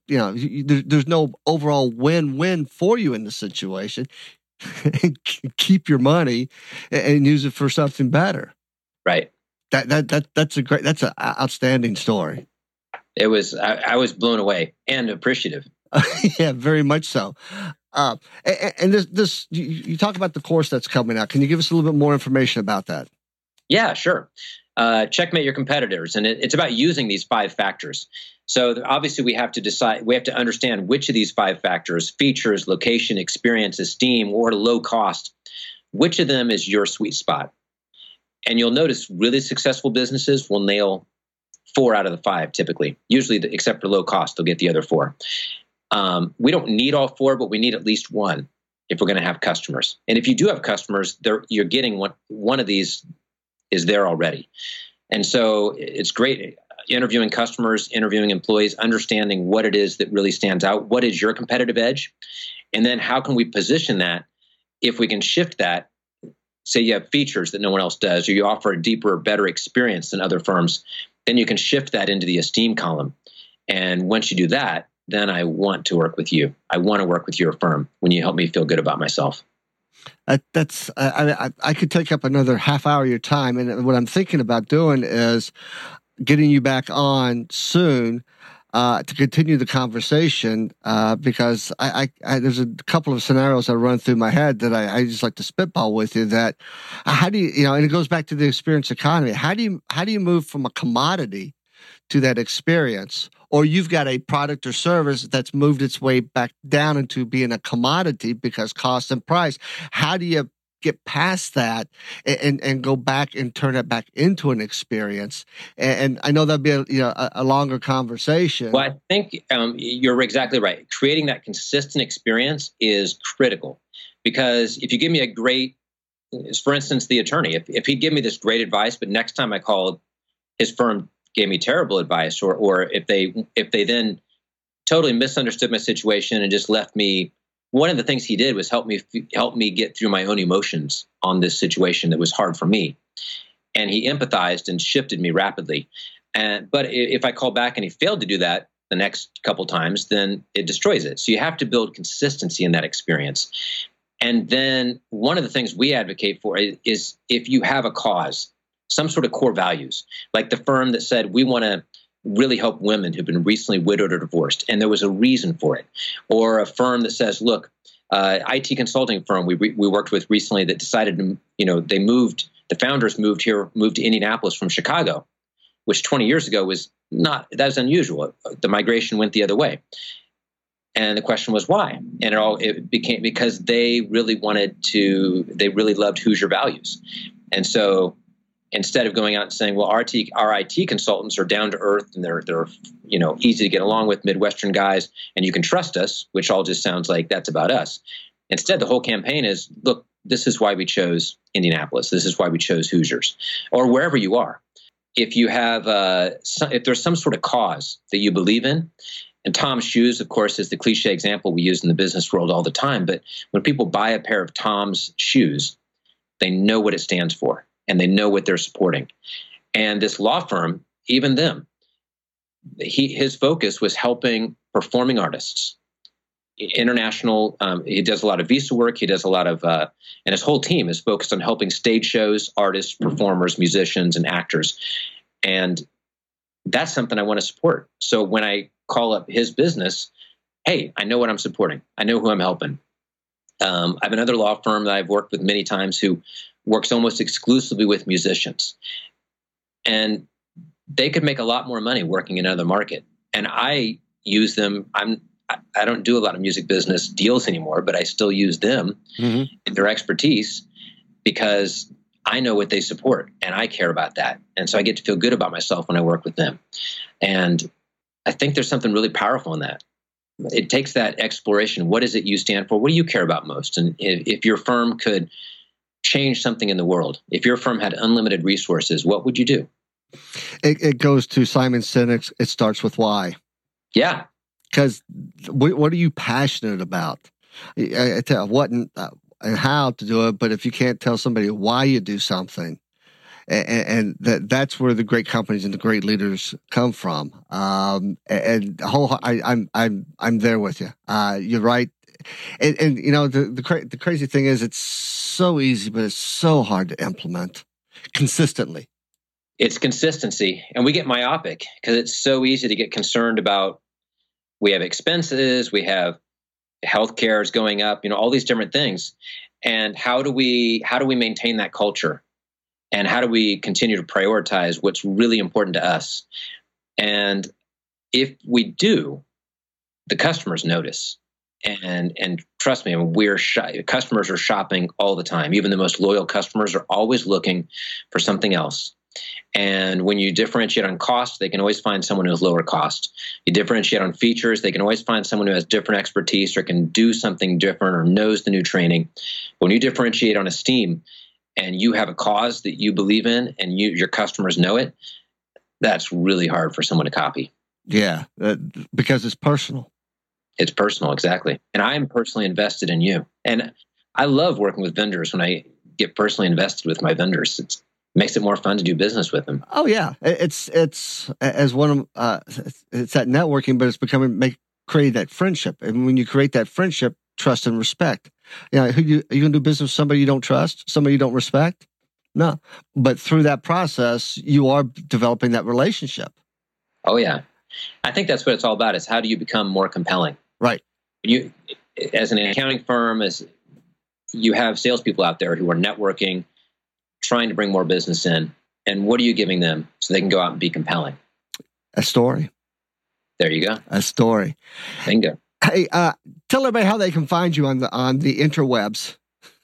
you know, you, there, there's no overall win-win for you in the situation. Keep your money and use it for something better. Right. That that that that's a great. That's an outstanding story. It was. I, I was blown away and appreciative. yeah, very much so. Uh, and, and, this, this you, you talk about the course that's coming out. Can you give us a little bit more information about that? Yeah, sure. Uh, checkmate your competitors, and it, it's about using these five factors. So obviously, we have to decide. We have to understand which of these five factors—features, location, experience, esteem, or low cost—which of them is your sweet spot. And you'll notice really successful businesses will nail four out of the five typically. Usually, except for low cost, they'll get the other four. Um, we don't need all four, but we need at least one if we're going to have customers. And if you do have customers, you're getting one one of these is there already. And so it's great interviewing customers, interviewing employees, understanding what it is that really stands out. What is your competitive edge? And then how can we position that if we can shift that? Say you have features that no one else does, or you offer a deeper, better experience than other firms, then you can shift that into the esteem column. And once you do that, then I want to work with you. I want to work with your firm when you help me feel good about myself. Uh, that's I, I, I could take up another half hour of your time, and what I'm thinking about doing is getting you back on soon uh, to continue the conversation uh, because I, I, I, there's a couple of scenarios that run through my head that I, I, just like to spitball with you. That how do you you know, and it goes back to the experience economy. How do you how do you move from a commodity to that experience? Or you've got a product or service that's moved its way back down into being a commodity because cost and price. How do you get past that and, and go back and turn it back into an experience. And, I know that'd be a, you know, a, longer conversation. Well, I think um, you're exactly right. Creating that consistent experience is critical because if you give me a great, for instance, the attorney, if, if he'd give me this great advice, but next time I called, his firm gave me terrible advice, or or if they if they then totally misunderstood my situation and just left me one of the things he did was help me help me get through my own emotions on this situation that was hard for me. And he empathized and shifted me rapidly. And but if i call back and he failed to do that the next couple times then it destroys it. So you have to build consistency in that experience. And then one of the things we advocate for is if you have a cause some sort of core values like the firm that said we want to really help women who've been recently widowed or divorced, and there was a reason for it. Or a firm that says, look, uh, IT consulting firm we, we worked with recently that decided to, you know, they moved, the founders moved here, moved to Indianapolis from Chicago, which 20 years ago was not, that was unusual. The migration went the other way. And the question was why? And it all it became because they really wanted to, they really loved Hoosier values. And so instead of going out and saying, well, our, our IT consultants are down to earth and they're, they're, you know, easy to get along with Midwestern guys and you can trust us, which all just sounds like that's about us. Instead, the whole campaign is, look, this is why we chose Indianapolis. This is why we chose Hoosiers or wherever you are. If you have, uh, if there's some sort of cause that you believe in, and Tom's shoes, of course, is the cliche example we use in the business world all the time. But when people buy a pair of Tom's shoes, they know what it stands for and they know what they're supporting. And this law firm, even them, he his focus was helping performing artists international. Um, he does a lot of visa work. He does a lot of, uh, and his whole team is focused on helping stage shows, artists, performers, musicians, and actors. And that's something I want to support. So when I call up his business, hey, I know what I'm supporting. I know who I'm helping. Um, I have another law firm that I've worked with many times who works almost exclusively with musicians. And they could make a lot more money working in another market. And I use them. I'm I don't do a lot of music business deals anymore, but I still use them mm-hmm. and their expertise because I know what they support and I care about that. And so I get to feel good about myself when I work with them. And I think there's something really powerful in that. It takes that exploration. What is it you stand for? What do you care about most? And if, your firm could change something in the world, if your firm had unlimited resources, what would you do? It, it goes to Simon Sinek's. It starts with why. Yeah, because what are you passionate about? I, I tell what and, uh, and how to do it, but if you can't tell somebody why you do something, and, and that that's where the great companies and the great leaders come from. Um, and whole, I, am I'm, I'm I'm there with you. Uh, you're right. And, and you know the the, cra- the crazy thing is it's so easy, but it's so hard to implement consistently. It's consistency, and we get myopic because it's so easy to get concerned about we have expenses, we have healthcare is going up, you know, all these different things. And how do we how do we maintain that culture? And how do we continue to prioritize what's really important to us? And if we do, the customers notice. And and trust me, we're customers are shopping all the time. Even the most loyal customers are always looking for something else. And when you differentiate on cost, they can always find someone who has lower cost. You differentiate on features, they can always find someone who has different expertise or can do something different or knows the new training. When you differentiate on esteem and you have a cause that you believe in and you, your customers know it, that's really hard for someone to copy. Yeah, uh, because it's personal. It's personal, exactly. And I am personally invested in you. And I love working with vendors when I get personally invested with my vendors. It's makes it more fun to do business with them. Oh yeah, it's it's as one of uh, it's that networking, but it's becoming make create that friendship, and when you create that friendship, trust and respect. Yeah, who you are you gonna do business with somebody you don't trust, somebody you don't respect? No, but through that process, you are developing that relationship. Oh yeah, I think that's what it's all about. Is how do you become more compelling? Right. You, as an accounting firm, as you have salespeople out there who are networking trying to bring more business in. And what are you giving them so they can go out and be compelling? A story. There you go. A story. Bingo. Hey, uh, tell everybody how they can find you on the on the interwebs.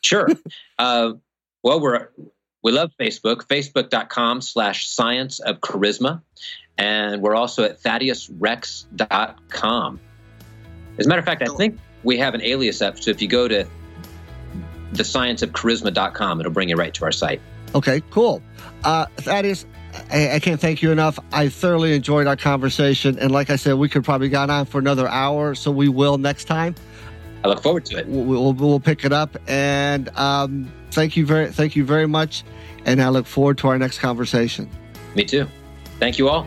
Sure. uh, well, we're we love Facebook, facebook.com slash science of charisma. And we're also at thaddeusrex.com. As a matter of fact, I think we have an alias up. So if you go to thescienceofcharisma.com. It'll bring you right to our site. Okay, cool. Uh, Thaddeus, I, I, can't thank you enough. I thoroughly enjoyed our conversation. And like I said, we could probably got on for another hour, so we will next time. I look forward to it. We'll, we'll pick it up. And um, thank you very, thank you very much. And I look forward to our next conversation. Me too. Thank you all.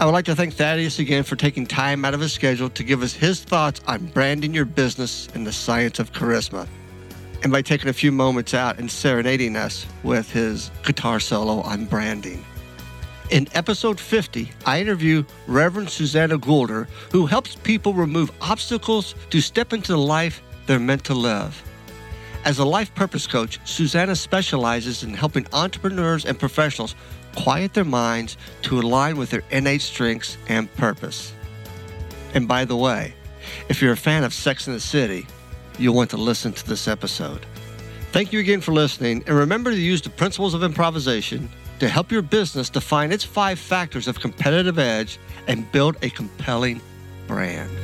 I would like to thank Thaddeus again for taking time out of his schedule to give us his thoughts on branding your business and the science of charisma, and by taking a few moments out and serenading us with his guitar solo on branding. In episode 50, I interview Reverend Susanna Goulder, who helps people remove obstacles to step into the life they're meant to live. As a life purpose coach, Susanna specializes in helping entrepreneurs and professionals quiet their minds to align with their innate strengths and purpose. And by the way, if you're a fan of Sex in the City, you'll want to listen to this episode. Thank you again for listening, and remember to use the principles of improvisation to help your business define its five factors of competitive edge and build a compelling brand.